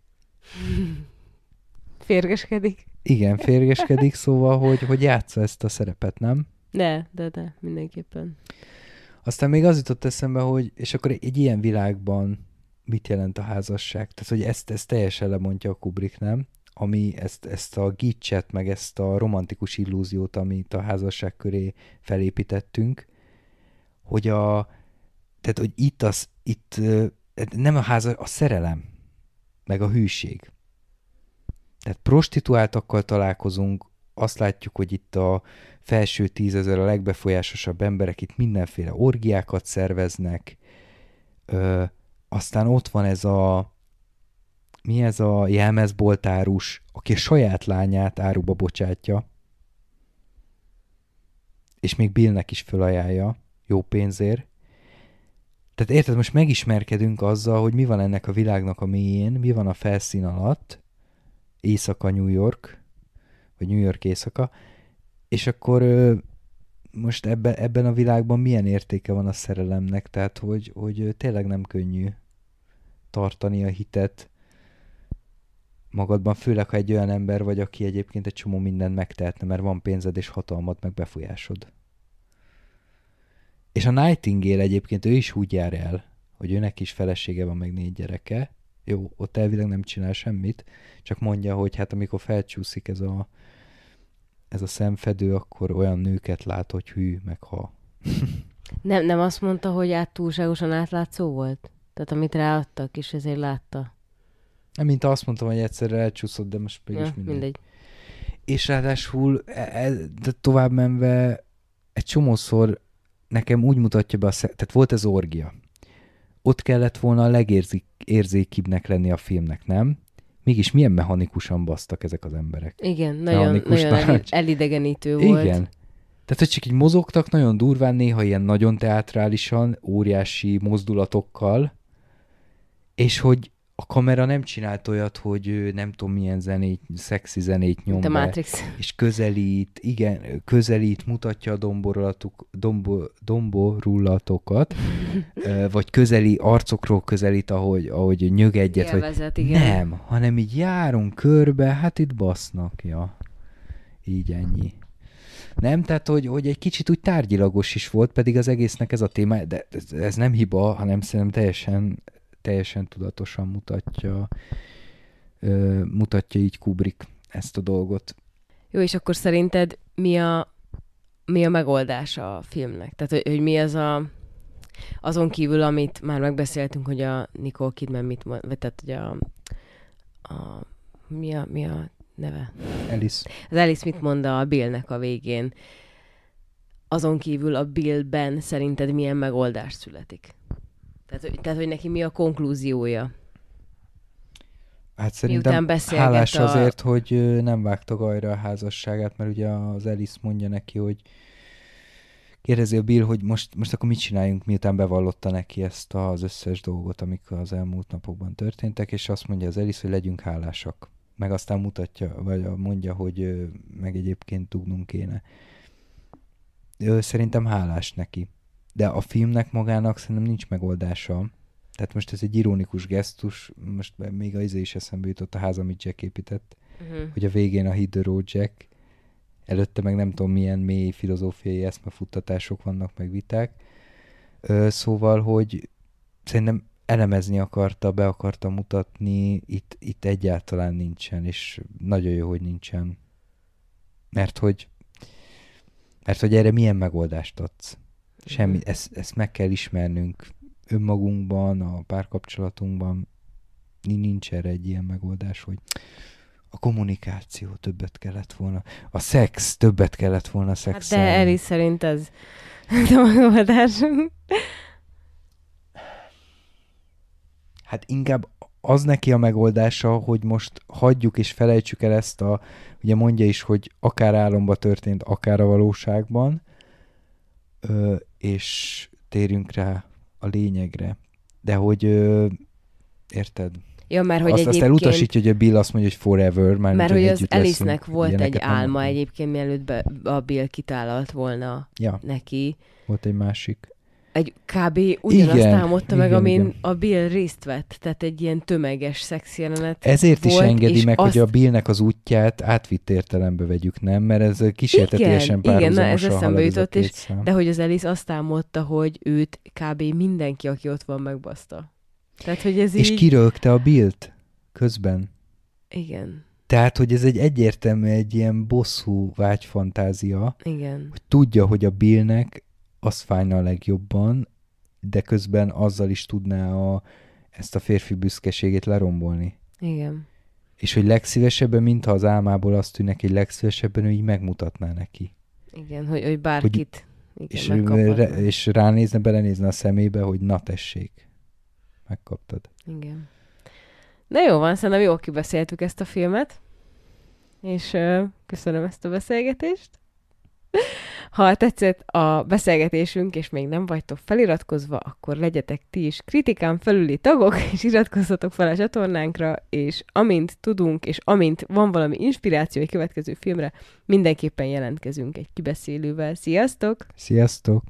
Férgeskedik. Igen, férgeskedik, szóval, hogy, hogy játsza ezt a szerepet, nem? De, de, de, mindenképpen. Aztán még az jutott eszembe, hogy és akkor egy ilyen világban mit jelent a házasság? Tehát, hogy ezt, ezt teljesen lemondja a Kubrick, nem? Ami ezt, ezt a gicset, meg ezt a romantikus illúziót, amit a házasság köré felépítettünk, hogy a, tehát, hogy itt az, itt nem a házas, a szerelem, meg a hűség. Tehát prostituáltakkal találkozunk, azt látjuk, hogy itt a felső tízezer a legbefolyásosabb emberek itt mindenféle orgiákat szerveznek, aztán ott van ez a mi ez a jelmezboltárus, aki a saját lányát áruba bocsátja, és még Billnek is fölajánlja, jó pénzért. Tehát érted, most megismerkedünk azzal, hogy mi van ennek a világnak a mélyén, mi van a felszín alatt, éjszaka New York, vagy New York éjszaka, és akkor most ebben, ebben a világban milyen értéke van a szerelemnek, tehát hogy, hogy tényleg nem könnyű tartani a hitet magadban, főleg ha egy olyan ember vagy, aki egyébként egy csomó mindent megtehetne, mert van pénzed és hatalmad, meg befolyásod. És a Nightingale egyébként ő is úgy jár el, hogy őnek is felesége van, meg négy gyereke. Jó, ott elvileg nem csinál semmit, csak mondja, hogy hát amikor felcsúszik ez a, ez a szemfedő, akkor olyan nőket lát, hogy hű, meg ha. nem, nem azt mondta, hogy át túlságosan átlátszó volt? Tehát amit ráadtak, és ezért látta? Nem, mint azt mondtam, hogy egyszerre elcsúszott, de most mégis ja, mindegy. mindegy. És ráadásul e, e, de tovább menve egy csomószor nekem úgy mutatja be a sze- tehát volt ez orgia. Ott kellett volna a legérzékibbnek lenni a filmnek, nem? Mégis milyen mechanikusan basztak ezek az emberek. Igen, nagyon, nagyon elidegenítő volt. Igen. Tehát, hogy csak így mozogtak nagyon durván, néha ilyen nagyon teátrálisan, óriási mozdulatokkal, és hogy a kamera nem csinált olyat, hogy nem tudom milyen zenét, szexi zenét nyom be, Matrix. és közelít, igen, közelít, mutatja a domborulatuk, dombo, domborulatokat, vagy közeli, arcokról közelít, ahogy, ahogy nyög egyet, Élvezet, vagy igen. nem, hanem így járunk körbe, hát itt basznak, ja. Így ennyi. Nem, tehát hogy, hogy egy kicsit úgy tárgyilagos is volt, pedig az egésznek ez a téma, de ez, ez nem hiba, hanem szerintem teljesen teljesen tudatosan mutatja, ö, mutatja így Kubrick ezt a dolgot. Jó, és akkor szerinted mi a, mi a megoldás a filmnek? Tehát, hogy, hogy mi az a azon kívül, amit már megbeszéltünk, hogy a Nicole Kidman mit mond, vagy tehát, hogy a, a mi a, mi a neve? Alice. Az Alice mit mond a Billnek a végén? Azon kívül a Billben szerinted milyen megoldás születik? Tehát, tehát, hogy neki mi a konklúziója? Hát szerintem hálás a... azért, hogy nem vágta gajra a házasságát, mert ugye az Alice mondja neki, hogy kérdezi a Bill, hogy most, most akkor mit csináljunk, miután bevallotta neki ezt az összes dolgot, amik az elmúlt napokban történtek, és azt mondja az Alice, hogy legyünk hálásak. Meg aztán mutatja, vagy mondja, hogy meg egyébként tudnunk kéne. Szerintem hálás neki de a filmnek magának szerintem nincs megoldása. Tehát most ez egy ironikus gesztus, most még az izé is eszembe jutott a ház, amit Jack épített, uh-huh. hogy a végén a Hit the Road Jack, előtte meg nem tudom milyen mély filozófiai eszmefuttatások vannak, meg viták. Ö, szóval, hogy szerintem elemezni akarta, be akarta mutatni, itt, itt egyáltalán nincsen, és nagyon jó, hogy nincsen. Mert hogy Mert hogy erre milyen megoldást adsz? Semmi, ezt, ezt meg kell ismernünk önmagunkban, a párkapcsolatunkban. Ni- Nincs erre egy ilyen megoldás, hogy a kommunikáció többet kellett volna, a szex többet kellett volna Hát szexelni. de Eli szerint ez a megoldás. Hát inkább az neki a megoldása, hogy most hagyjuk és felejtsük el ezt a, ugye mondja is, hogy akár álomba történt, akár a valóságban, ö, és térjünk rá a lényegre. De hogy ö, érted? Ja, mert hogy azt, azt egyébként... elutasítja, hogy a Bill azt mondja, hogy forever, már Mert hogy az együtt Alice-nek leszünk, volt egy nem álma mondom. egyébként, mielőtt be, a Bill kitálalt volna Ja, neki. volt egy másik. Egy kb. ugyanazt Igen, álmodta meg, igen, amin igen. a Bill részt vett. Tehát egy ilyen tömeges szex jelenet Ezért is volt, engedi és meg, azt... hogy a Billnek az útját átvitt értelembe vegyük, nem? Mert ez kísértetiesen Igen, igen, na, ez eszembe jutott, és- szám. De hogy az Alice azt álmodta, hogy őt kb. mindenki, aki ott van, megbaszta. Tehát, hogy ez És így... kirögte a Billt közben. Igen, Tehát, hogy ez egy egyértelmű, egy ilyen bosszú vágyfantázia, igen. hogy tudja, hogy a Billnek az fájna a legjobban, de közben azzal is tudná a, ezt a férfi büszkeségét lerombolni. Igen. És hogy legszívesebben, mintha az álmából azt tűnnek, hogy legszívesebben ő így megmutatná neki. Igen, hogy, hogy bárkit igen, És, re, és ránézne, belenézne a szemébe, hogy na tessék, megkaptad. Igen. Na jó van, szerintem jól kibeszéltük ezt a filmet, és uh, köszönöm ezt a beszélgetést. Ha tetszett a beszélgetésünk, és még nem vagytok feliratkozva, akkor legyetek ti is kritikán felüli tagok, és iratkozzatok fel a csatornánkra, és amint tudunk, és amint van valami inspiráció egy következő filmre, mindenképpen jelentkezünk egy kibeszélővel. Sziasztok! Sziasztok!